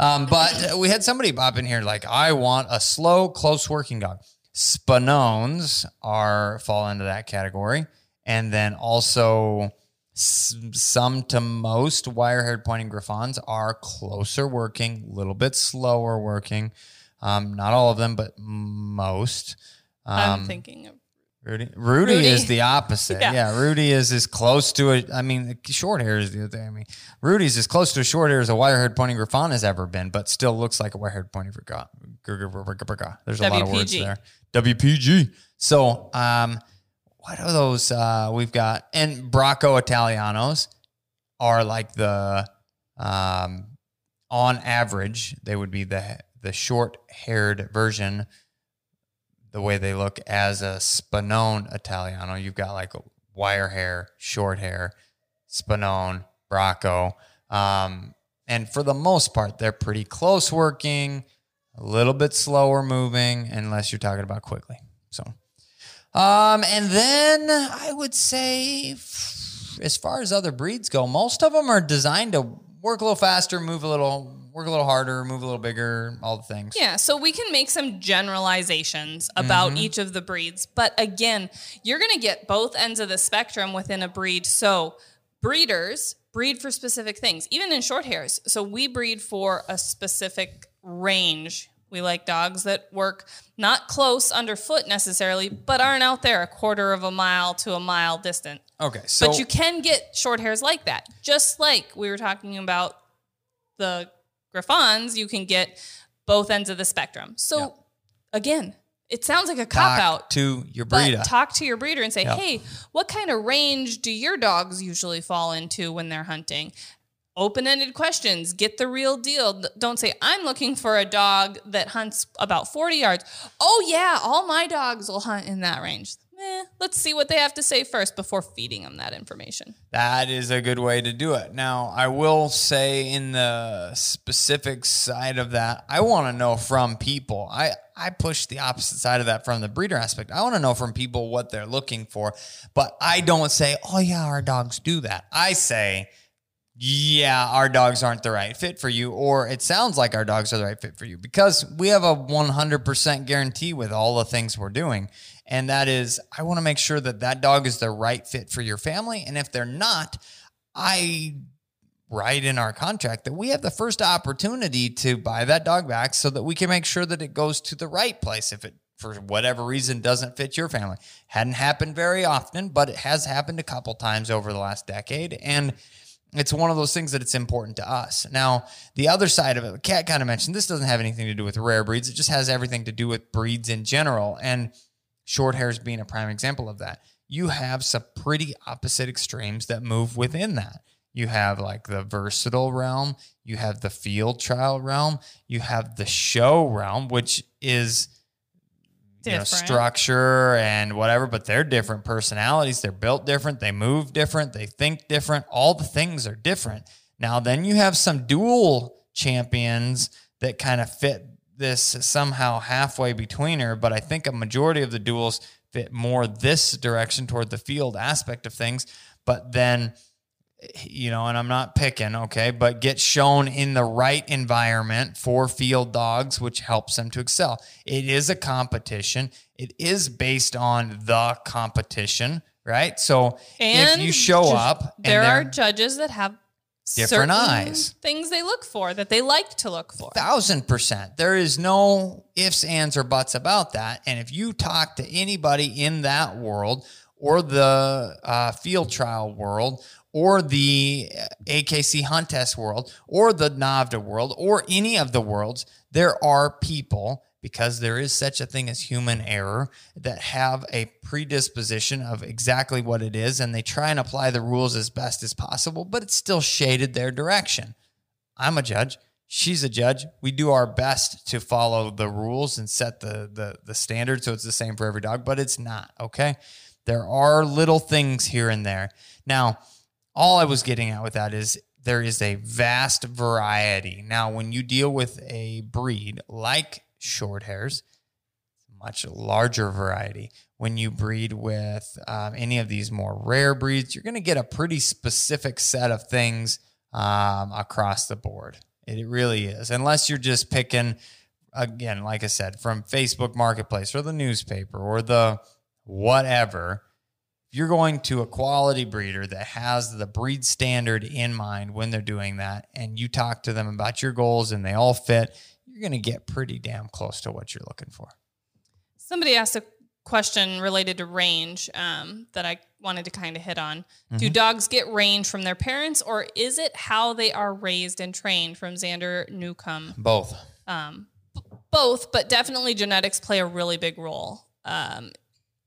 Um, but we had somebody pop in here like, I want a slow, close working dog. Spinones are fall into that category, and then also some to most wire-haired pointing griffons are closer working, a little bit slower working. Um, not all of them, but most.
I'm
Um,
thinking of
Rudy. Rudy,
Rudy.
is the opposite.
Yeah.
Yeah. Rudy is as close to a. I mean, short hair is the other thing. I mean, Rudy's as close to a short hair as a wire-haired pointing griffon has ever been, but still looks like a wire-haired pointing griffon. There's a lot of words there. WPG. So, um, what are those? Uh, we've got and Bracco Italianos are like the, um, on average, they would be the the short-haired version the way they look as a Spinone Italiano. You've got like wire hair, short hair, Spinone, Bracco. Um, and for the most part, they're pretty close working, a little bit slower moving, unless you're talking about Quigley. So, um, and then I would say, as far as other breeds go, most of them are designed to work a little faster, move a little, work a little harder, move a little bigger, all the things.
Yeah, so we can make some generalizations about
Mm-hmm.
each of the breeds. But again, you're going to get both ends of the spectrum within a breed. So breeders breed for specific things, even in short hairs. So we breed for a specific range. We like dogs that work not close underfoot necessarily, but aren't out there a quarter of a mile to a mile distant.
Okay, so
but you can get short hairs like that. Just like we were talking about the Griffons, you can get both ends of the spectrum. So
Yep.
again, it sounds like a
talk
cop out.
to your breeder.
talk to your breeder and say,
Yep.
hey, what kind of range do your dogs usually fall into when they're hunting? Open ended questions, get the real deal. Don't say, I'm looking for a dog that hunts about 40 yards. Oh, yeah, all my dogs will hunt in that range. Eh, let's see what they have to say first before feeding them that information.
That is a good way to do it. Now, I will say in the specific side of that, I want to know from people. I I push the opposite side of that from the breeder aspect. I want to know from people what they're looking for, but I don't say, "Oh yeah, our dogs do that." I say, yeah, our dogs aren't the right fit for you, or it sounds like our dogs are the right fit for you because we have a 100% guarantee with all the things we're doing. And that is, I want to make sure that that dog is the right fit for your family. And if they're not, I write in our contract that we have the first opportunity to buy that dog back so that we can make sure that it goes to the right place if it for whatever reason doesn't fit your family. Hadn't happened very often, but it has happened a couple times over the last decade. And it's one of those things that it's important to us. Now, the other side of it, Kat kind of mentioned this doesn't have anything to do with rare breeds. It just has everything to do with breeds in general. And short hairs being a prime example of that. You have some pretty opposite extremes that move within that. You have like the versatile realm, you have the field trial realm, you have the show realm, which is you know,
Different.
structure and whatever, but they're different personalities. They're built different. They move different. They think different. All the things are different. Now, then you have some dual champions that kind of fit this somehow halfway between her, but I think a majority of the duels fit more this direction toward the field aspect of things. But then, you know, and I'm not picking, okay, but get shown in the right environment for field dogs, which helps them to excel. It is a competition, it is based on the competition, right? So if you show up,
there are judges that have
Different eyes.
things they look for that they like to look for.
thousand percent. There is no ifs, ands, or buts about that. And if you talk to anybody in that world or the uh, field trial world or the uh, AKC hunt test world or the NAVHDA world or any of the worlds, there are people because there is such a thing as human error that have a predisposition of exactly what it is and they try and apply the rules as best as possible, but it's still shaded their direction. I'm a judge. She's a judge. We do our best to follow the rules and set the the the standard so it's the same for every dog, but it's not, okay? There are little things here and there. Now, all I was getting at with that is there is a vast variety. Now, when you deal with a breed like short hairs, much larger variety. When you breed with um, any of these more rare breeds, you're going to get a pretty specific set of things um, across the board. It really is, unless you're just picking, again, like I said, from Facebook Marketplace or the newspaper or the whatever. If you're going to a quality breeder that has the breed standard in mind when they're doing that, and you talk to them about your goals and they all fit, you're going to get pretty damn close to what you're looking for.
Somebody asked a question related to range um, that I wanted to kind of hit on.
Mm-hmm.
Do dogs get range from their parents, or is it how they are raised and trained? From Xander Newcomb.
Both.
Um, b- both, but definitely genetics play a really big role. Um,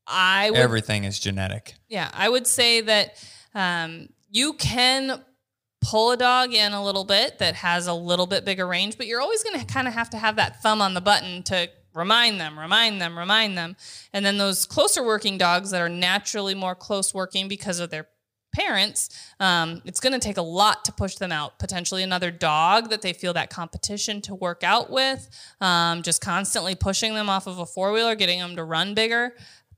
I would
Everything is genetic.
Yeah, I would say that um, you can pull a dog in a little bit that has a little bit bigger range, but you're always going to kind of have to have that thumb on the button to remind them, remind them, remind them. And then those closer working dogs that are naturally more close working because of their parents, um, it's going to take a lot to push them out. Potentially another dog that they feel that competition to work out with, um, just constantly pushing them off of a four wheeler, getting them to run bigger.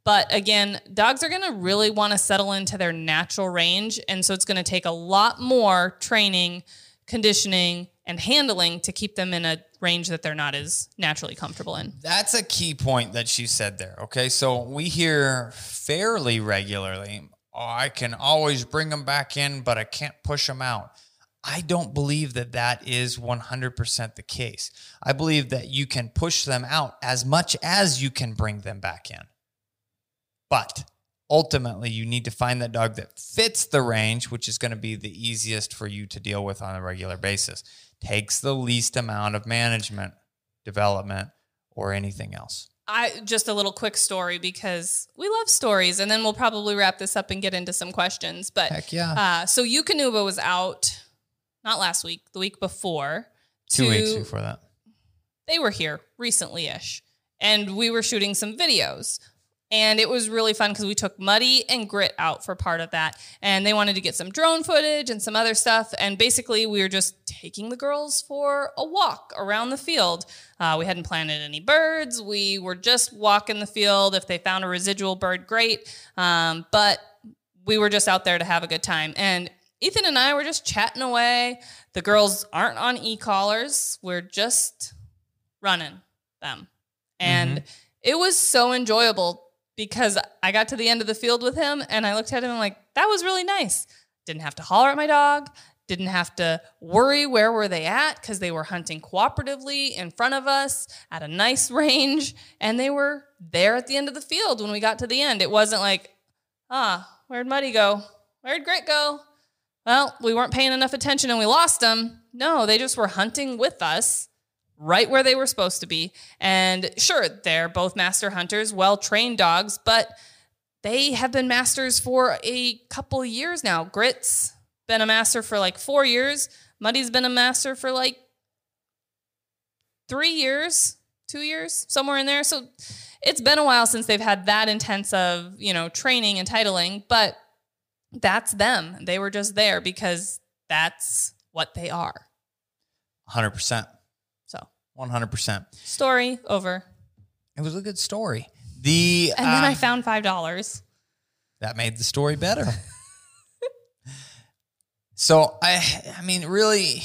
But again, dogs are going to really want to settle into their natural range. And so it's going to take a lot more training, conditioning, and handling to keep them in a range that they're not as naturally comfortable in.
That's a key point that she said there. Okay. So we hear fairly regularly, oh, I can always bring them back in, but I can't push them out. I don't believe that that is 100% the case. I believe that you can push them out as much as you can bring them back in. But ultimately, you need to find that dog that fits the range, which is going to be the easiest for you to deal with on a regular basis. Takes the least amount of management, development, or anything else.
I just a little quick story because we love stories, and then we'll probably wrap this up and get into some questions. But
Heck yeah.
uh, so Eukanuba was out not last week, the week before.
Two
to-
weeks before that.
they were here recently ish, and we were shooting some videos. And it was really fun because we took Muddy and Grit out for part of that. And they wanted to get some drone footage and some other stuff. And basically, we were just taking the girls for a walk around the field. Uh, we hadn't planted any birds. We were just walking the field. If they found a residual bird, great. Um, but we were just out there to have a good time. And Ethan and I were just chatting away. The girls aren't on e collars. We're just running them. And it was so enjoyable because I got to the end of the field with him and I looked at him and like, that was really nice. Didn't have to holler at my dog. Didn't have to worry where were they at because they were hunting cooperatively in front of us at a nice range and they were there at the end of the field when we got to the end. It wasn't like, ah, where'd Muddy go? Where'd Grit go? Well, we weren't paying enough attention and we lost them. No, they just were hunting with us right where they were supposed to be. And sure, they're both master hunters, well trained dogs, but they have been masters for a couple years now. Grits been a master for like four years. Muddy's been a master for like three years, two years, somewhere in there. So it's been a while since they've had that intense of, you know, training and titling, but that's them. They were just there because that's what they are.
100%.
So
100%.
story over.
It was a good story. The
And then I
um,
found five dollars.
that made the story better. so I I mean really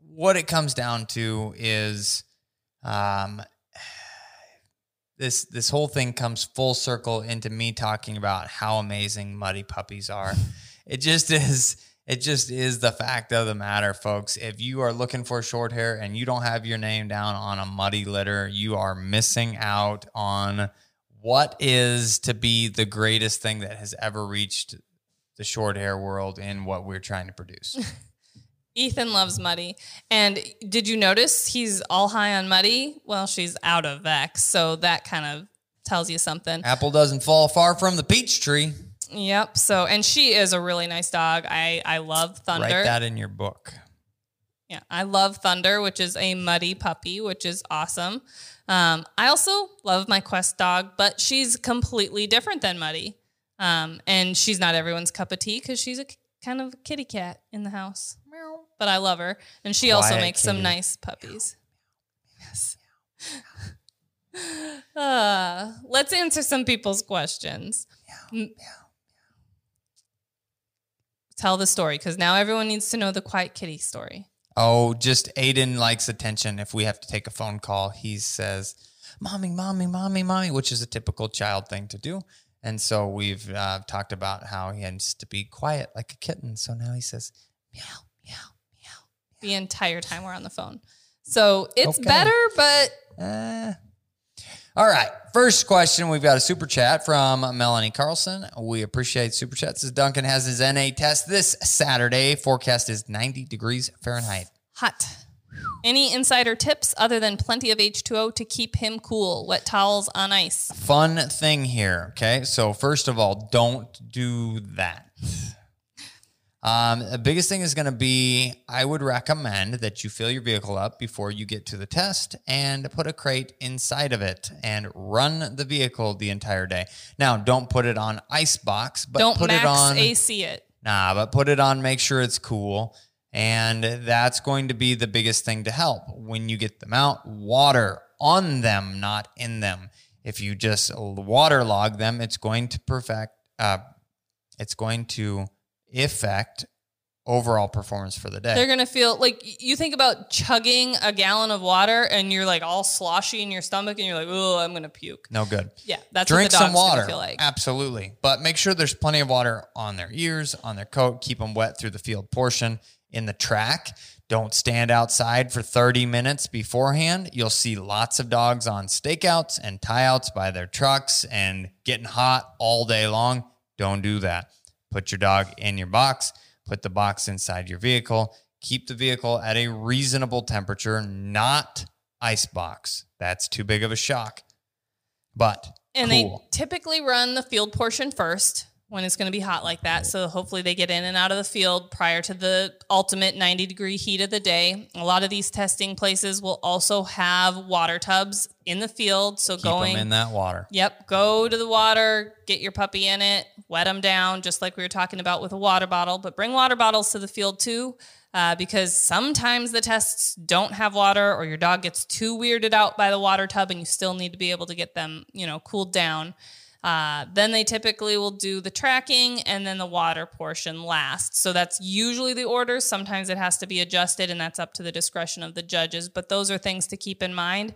what it comes down to is um this this whole thing comes full circle into me talking about how amazing muddy puppies are. it just is it just is the fact of the matter, folks. If you are looking for short hair and you don't have your name down on a muddy litter, you are missing out on what is to be the greatest thing that has ever reached the short hair world in what we're trying to produce.
Ethan loves Muddy. And did you notice he's all high on Muddy? Well, she's out of Vex. So that kind of tells you something.
Apple doesn't fall far from the peach tree.
Yep. So, and she is a really nice dog. I, I love Thunder.
Write that in your book.
Yeah, I love Thunder, which is a muddy puppy, which is awesome. Um, I also love my Quest dog, but she's completely different than Muddy. Um, and she's not everyone's cup of tea because she's a kind of a kitty cat in the house. But I love her, and she also
Quiet
makes some nice puppies. Yes. Uh, let's answer some people's questions. Tell the story because now everyone needs to know the quiet kitty story.
Oh, just Aiden likes attention. If we have to take a phone call, he says, Mommy, mommy, mommy, mommy, which is a typical child thing to do. And so we've uh, talked about how he has to be quiet like a kitten. So now he says, meow, meow, meow.
the entire time we're on the phone. So it's
Okay.
better, but
Uh, all right. First question. We've got a super chat from Melanie Carlson. We appreciate super chats. As Duncan has his NA test this Saturday. Forecast is 90 degrees Fahrenheit.
hot. Any insider tips other than plenty of H2O to keep him cool? Wet towels on ice.
Fun thing here. Okay. So, first of all, don't do that. Um, the biggest thing is going to be I would recommend that you fill your vehicle up before you get to the test and put a crate inside of it and run the vehicle the entire day. Now, don't put it on ice box, but
Don't
put it on
AC it.
Nah, but put it on, make sure it's cool. And that's going to be the biggest thing to help. When you get them out, water on them, not in them. If you just waterlog them, it's going to perfect, uh, it's going to affect overall performance for the day.
They're gonna feel like you think about chugging a gallon of water and you're like all sloshy in your stomach and you're like, oh, I'm gonna puke.
no good.
Yeah, that's
Drink some water.
feel like.
Absolutely. But make sure there's plenty of water on their ears, on their coat. Keep them wet through the field portion. In the track, don't stand outside for 30 minutes beforehand. You'll see lots of dogs on stakeouts and tieouts by their trucks and getting hot all day long. Don't do that. Put your dog in your box, put the box inside your vehicle. Keep the vehicle at a reasonable temperature, not ice box. That's too big of a shock. But
And
cool.
they typically run the field portion first when it's going to be hot like that. So hopefully they get in and out of the field prior to the ultimate 90 degree heat of the day. A lot of these testing places will also have water tubs in the field. So
keep
going
them in that water.
Yep, go to the water, get your puppy in it, wet them down, just like we were talking about with a water bottle. But bring water bottles to the field too, uh, because sometimes the tests don't have water, or your dog gets too weirded out by the water tub, and you still need to be able to get them, you know, cooled down. Uh, then they typically will do the tracking and then the water portion last. So that's usually the order. Sometimes it has to be adjusted, and that's up to the discretion of the judges. But those are things to keep in mind.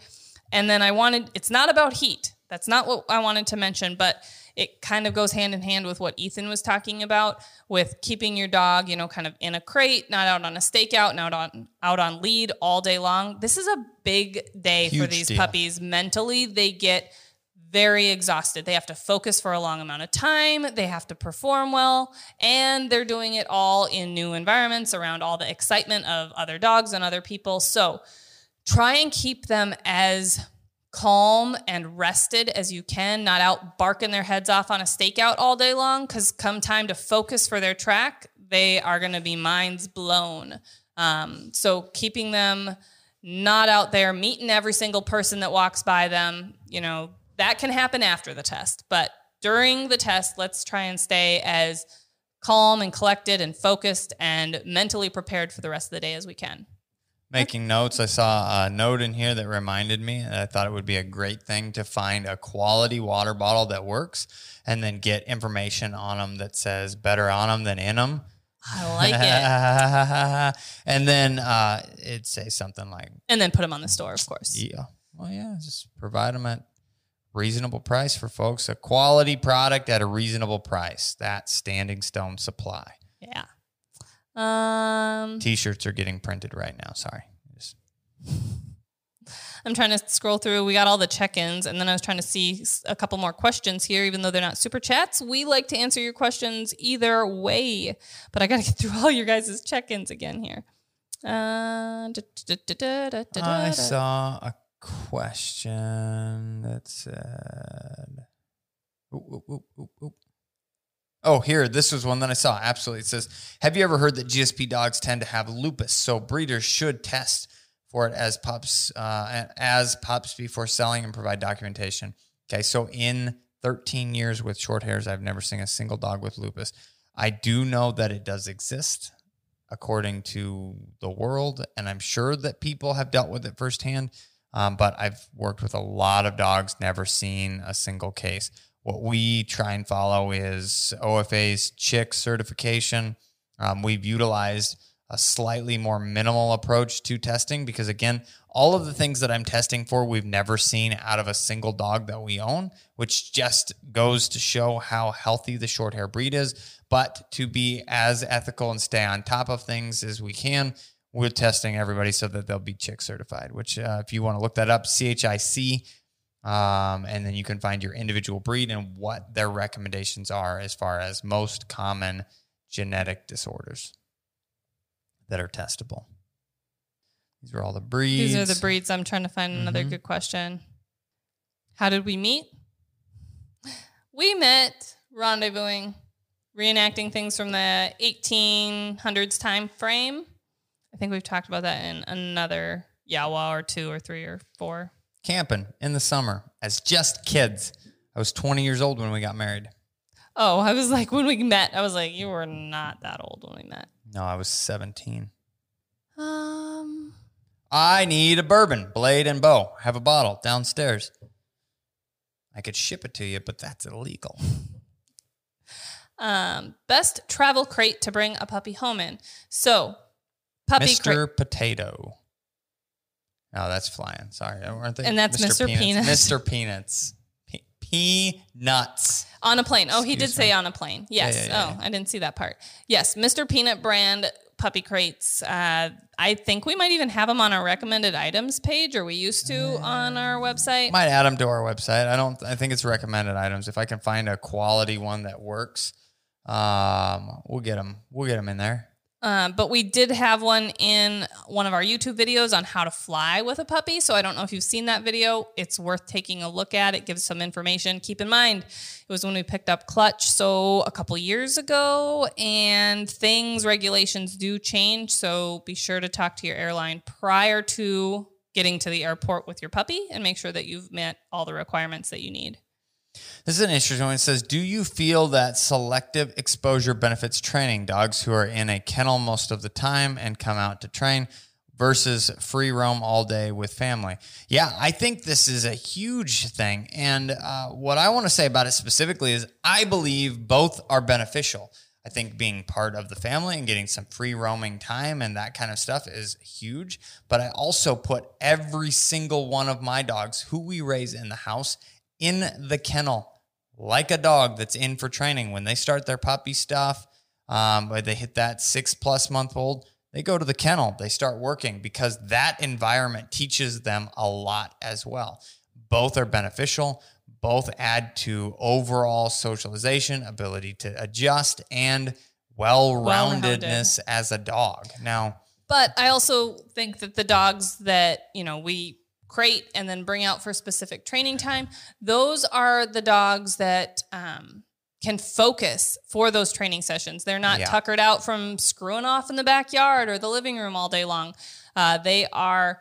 And then I wanted, it's not about heat. That's not what I wanted to mention, but it kind of goes hand in hand with what Ethan was talking about with keeping your dog, you know, kind of in a crate, not out on a stakeout, not on out on lead all day long. This is a big day for these
deal.
puppies. Mentally, they get very exhausted. They have to focus for a long amount of time. They have to perform well, and they're doing it all in new environments around all the excitement of other dogs and other people. So, try and keep them as calm and rested as you can, not out barking their heads off on a stakeout all day long. Because come time to focus for their track, they are going to be minds blown. Um, so keeping them not out there meeting every single person that walks by them, you know, that can happen after the test. But during the test, let's try and stay as calm and collected and focused and mentally prepared for the rest of the day as we can.
Making notes, I saw a note in here that reminded me that I thought it would be a great thing to find a quality water bottle that works and then get information on them that says better on them than in them.
I like
it. and then uh, it'd say something like,
and then put them on the store, of course.
Yeah. Well, yeah, just provide them at reasonable price for folks. A quality product at a reasonable price. That's Standing Stone Supply.
Yeah. Um,
T-shirts are getting printed right now. Sorry. Just.
I'm trying to scroll through. We got all the check-ins, and then I was trying to see a couple more questions here, even though they're not super chats. We like to answer your questions either way, but I got to get through all your guys' check-ins again here. Uh,
I saw a question that said. Ooh, ooh, ooh, oh, here, this was one that I saw. Absolutely. It says, Have you ever heard that GSP dogs tend to have lupus? So breeders should test for it as pups, uh, as pups before selling and provide documentation. Okay. So in 13 years with short hairs, I've never seen a single dog with lupus. I do know that it does exist according to the world, and I'm sure that people have dealt with it firsthand. Um, but I've worked with a lot of dogs, never seen a single case. What we try and follow is OFA's CHIC certification. Um, we've utilized a slightly more minimal approach to testing because, again, all of the things that I'm testing for, we've never seen out of a single dog that we own, which just goes to show how healthy the short hair breed is. But to be as ethical and stay on top of things as we can, we're testing everybody so that they'll be CHIC certified, which uh, if you want to look that up, CHIC, um, and then you can find your individual breed and what their recommendations are as far as most common genetic disorders that are testable. These are all the breeds.
These are the breeds. I'm trying to find another mm-hmm. good question. How did we meet? We met rendezvousing, reenacting things from the 1800s time frame. I think we've talked about that in another Yawa or two or three or four.
Camping in the summer as just kids. I was 20 years old when we got married.
Oh, I was like, when we met, I was like, you were not that old when we met.
No, I was 17. Um, I need a bourbon, blade, and bow. Have a bottle downstairs. I could ship it to you, but that's illegal.
Um, best travel crate to bring a puppy home in. So
Puppy Mr. Potato. Oh, that's flying. Sorry, aren't they?
And that's Mr. Mr. Peanuts.
Mr. Peanuts. peanuts.
On a plane. Oh, he did me. say on a plane. Yes. Yeah, yeah, yeah, oh, I didn't see that part. Yes, Mr. Peanut brand puppy crates. Uh, I think we might even have them on our recommended items page, or we used to on our website.
Might add them to our website. I don't. I think it's recommended items. If I can find a quality one that works, um, we'll get them. We'll get them in there.
Um, but we did have one in one of our YouTube videos on how to fly with a puppy. So I don't know if you've seen that video. It's worth taking a look at. It gives some information. Keep in mind, it was when we picked up Clutch, so a couple years ago, and things, regulations do change. So be sure to talk to your airline prior to getting to the airport with your puppy and make sure that you've met all the requirements that you need.
This is an interesting one. It says, Do you feel that selective exposure benefits training dogs who are in a kennel most of the time and come out to train versus free roam all day with family? Yeah, I think this is a huge thing. And uh, what I want to say about it specifically is I believe both are beneficial. I think being part of the family and getting some free roaming time and that kind of stuff is huge. But I also put every single one of my dogs who we raise in the house in the kennel like a dog that's in for training. When they start their puppy stuff, um, they hit that six plus month old, they go to the kennel, they start working because that environment teaches them a lot as well. Both are beneficial, both add to overall socialization, ability to adjust, and well roundedness as a dog. Now,
but I also think that the dogs that, you know, we crate and then bring out for specific training time. Those are the dogs that um, can focus for those training sessions. They're not
Yeah.
tuckered out from screwing off in the backyard or the living room all day long. Uh, they are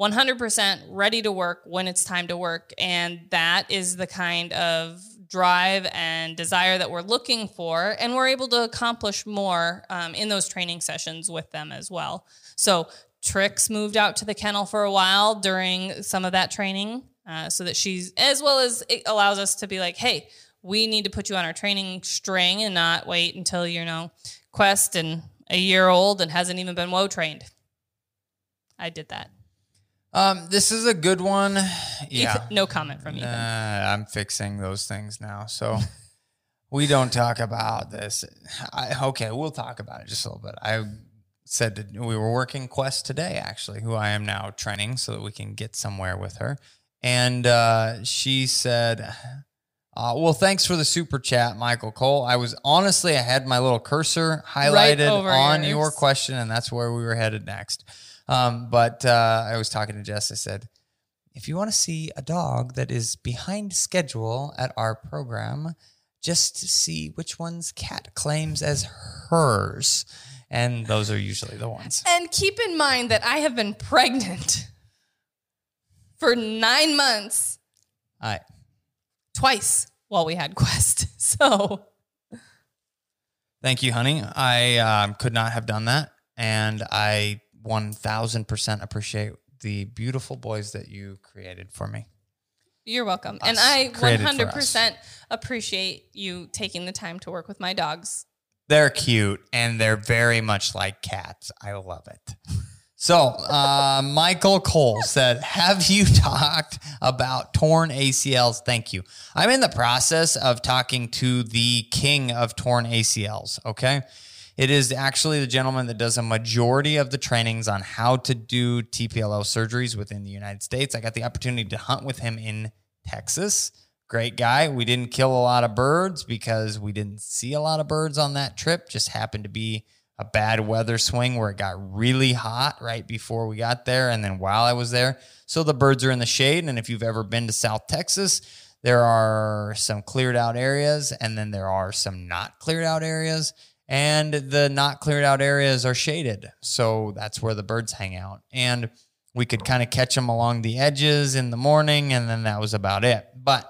100% ready to work when it's time to work. And that is the kind of drive and desire that we're looking for. And we're able to accomplish more um, in those training sessions with them as well. So, Trix moved out to the kennel for a while during some of that training uh, so that she's, as well as it allows us to be like, hey, we need to put you on our training string and not wait until, you know, Quest and a year old and hasn't even been whoa trained. I did that.
Um, this is a good one. Yeah.
Ethan- no comment from Ethan.
Uh, I'm fixing those things now. So we don't talk about this. I, okay, we'll talk about it just a little bit. I said that we were working Quest today, actually, who I am now training so that we can get somewhere with her. And uh, she said, uh, well, thanks for the super chat, Michael Cole. I was honestly, I had my little cursor highlighted
over
on
yours.
your question, and that's where we were headed next. Um, but uh, I was talking to Jess. I said, if you want to see a dog that is behind schedule at our program, just to see which ones Cat claims as hers. And those are usually the ones.
And keep in mind that I have been pregnant for nine months
I
twice while we had Quest. So
thank you, honey. I um, could not have done that, and I one thousand percent appreciate the beautiful boys that you created for me.
you're welcome. And I
Created
100% appreciate you taking the time to work with my dogs.
They're cute and they're very much like cats. I love it. So, uh, Michael Cole said, Have you talked about torn ACLs? Thank you. I'm in the process of talking to the king of torn ACLs. Okay. It is actually the gentleman that does a majority of the trainings on how to do TPLO surgeries within the United States. I got the opportunity to hunt with him in Texas. Great guy. We didn't kill a lot of birds because we didn't see a lot of birds on that trip. Just happened to be a bad weather swing where it got really hot right before we got there and then while I was there. So the birds are in the shade. And if you've ever been to South Texas, there are some cleared out areas and then there are some not cleared out areas. And the not cleared out areas are shaded. So that's where the birds hang out. And we could kind of catch them along the edges in the morning, and then that was about it. But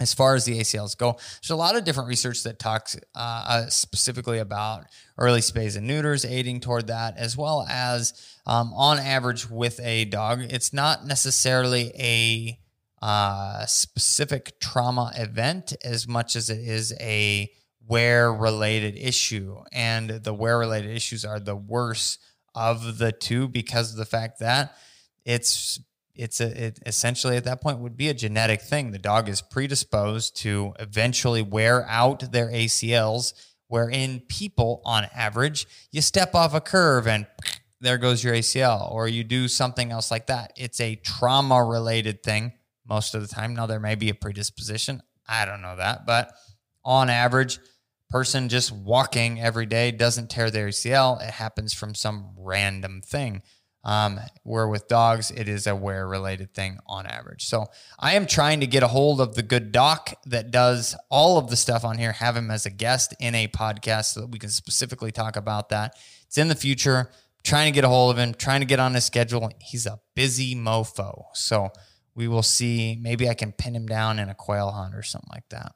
as far as the ACLs go, there's a lot of different research that talks uh, uh, specifically about early spays and neuters, aiding toward that, as well as um, on average with a dog, it's not necessarily a uh, specific trauma event as much as it is a wear related issue. And the wear related issues are the worst of the two because of the fact that it's it's a, it essentially at that point would be a genetic thing. The dog is predisposed to eventually wear out their ACLs, where in people, on average, you step off a curve and there goes your ACL, or you do something else like that. It's a trauma related thing most of the time. Now, there may be a predisposition. I don't know that, but on average, person just walking every day doesn't tear their ACL. It happens from some random thing. Um, where with dogs, it is a wear related thing on average. So I am trying to get a hold of the good doc that does all of the stuff on here, have him as a guest in a podcast so that we can specifically talk about that. It's in the future. Trying to get a hold of him, trying to get on his schedule. He's a busy mofo. So we will see. Maybe I can pin him down in a quail hunt or something like that.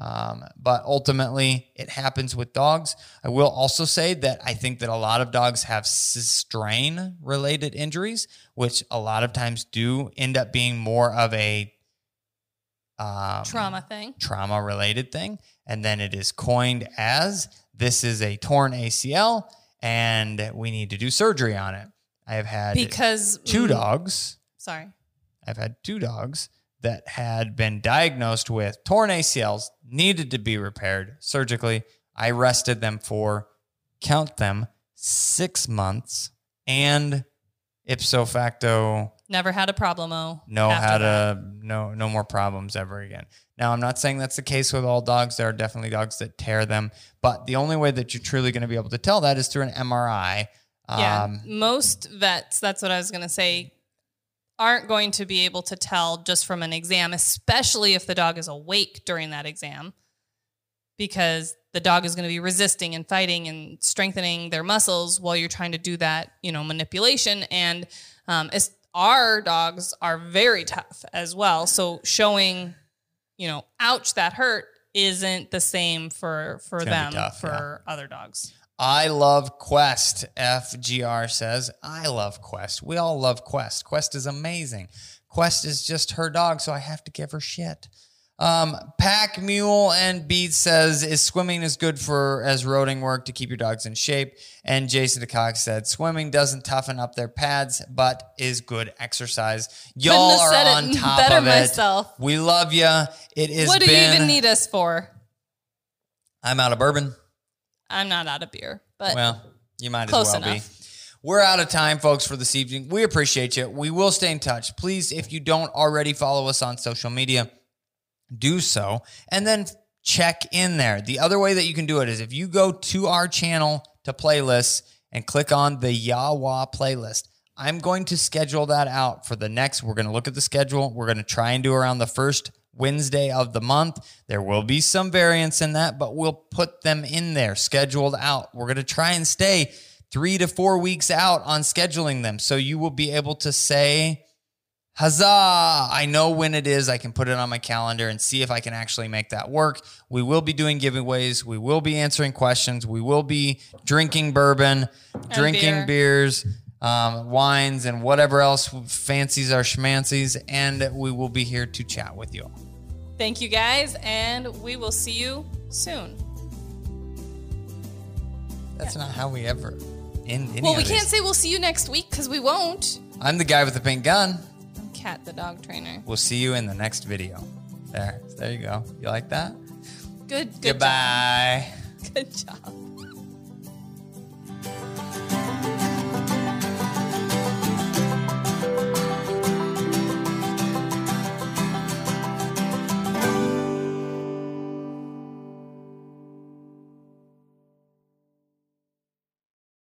Um, but ultimately, it happens with dogs. I will also say that I think that a lot of dogs have strain related injuries, which a lot of times do end up being more of a um,
Trauma thing.
trauma related thing. And then it is coined as this is a torn ACL and we need to do surgery on it. I have had
Because
two dogs
Sorry.
I've had two dogs that had been diagnosed with torn ACLs, needed to be repaired surgically. I rested them for, count them, six months and ipso facto
Never had a problemo.
no had a no no more problems ever again. Now I'm not saying that's the case with all dogs. There are definitely dogs that tear them, but the only way that you're truly going to be able to tell that is through an MRI.
Yeah,
Um,
most vets, that's what I was going to say, aren't going to be able to tell just from an exam, especially if the dog is awake during that exam. because the dog is going to be resisting and fighting and strengthening their muscles while you're trying to do that, you know, manipulation. And um, our dogs are very tough as well. So showing, you know, ouch, that hurt isn't the same for for them
tough,
for other dogs.
I love Quest. FGR says, I love Quest. We all love Quest. Quest is amazing. Quest is just her dog, so I have to give her shit. Um, Pack Mule and Beat says, is swimming as good for as roading work to keep your dogs in shape? And Jason DeCock said, swimming doesn't toughen up their pads, but is good exercise. Y'all are on top
better
of it.
myself.
We love you. It is
what do
been,
you even need us for?
I'm out of bourbon.
I'm not out of beer, but
Well, you might
Close
as well
enough.
be. We're out of time, folks, for this evening. We appreciate you. We will stay in touch. Please, if you don't already follow us on social media, do so and then check in there. The other way that you can do it is if you go to our channel to playlists and click on the Yawa playlist. I'm going to schedule that out for the next. We're going to look at the schedule. We're going to try and do around the first Wednesday of the month. There will be some variance in that, but we'll put them in there scheduled out. We're going to try and stay three to four weeks out on scheduling them. So you will be able to say, Huzzah! I know when it is. I can put it on my calendar and see if I can actually make that work. We will be doing giveaways. We will be answering questions. We will be drinking bourbon, drinking
beer.
beers, um, wines, and whatever else fancies our schmancies. And we will be here to chat with you. All.
Thank you guys, and we will see you soon.
That's not how we ever end any
Well, we can't say we'll see you next week because we won't.
I'm the guy with the pink gun.
I'm Cat, the dog trainer.
We'll see you in the next video. There. There you go. You like that?
Good. Good
Goodbye.
Job. Good job.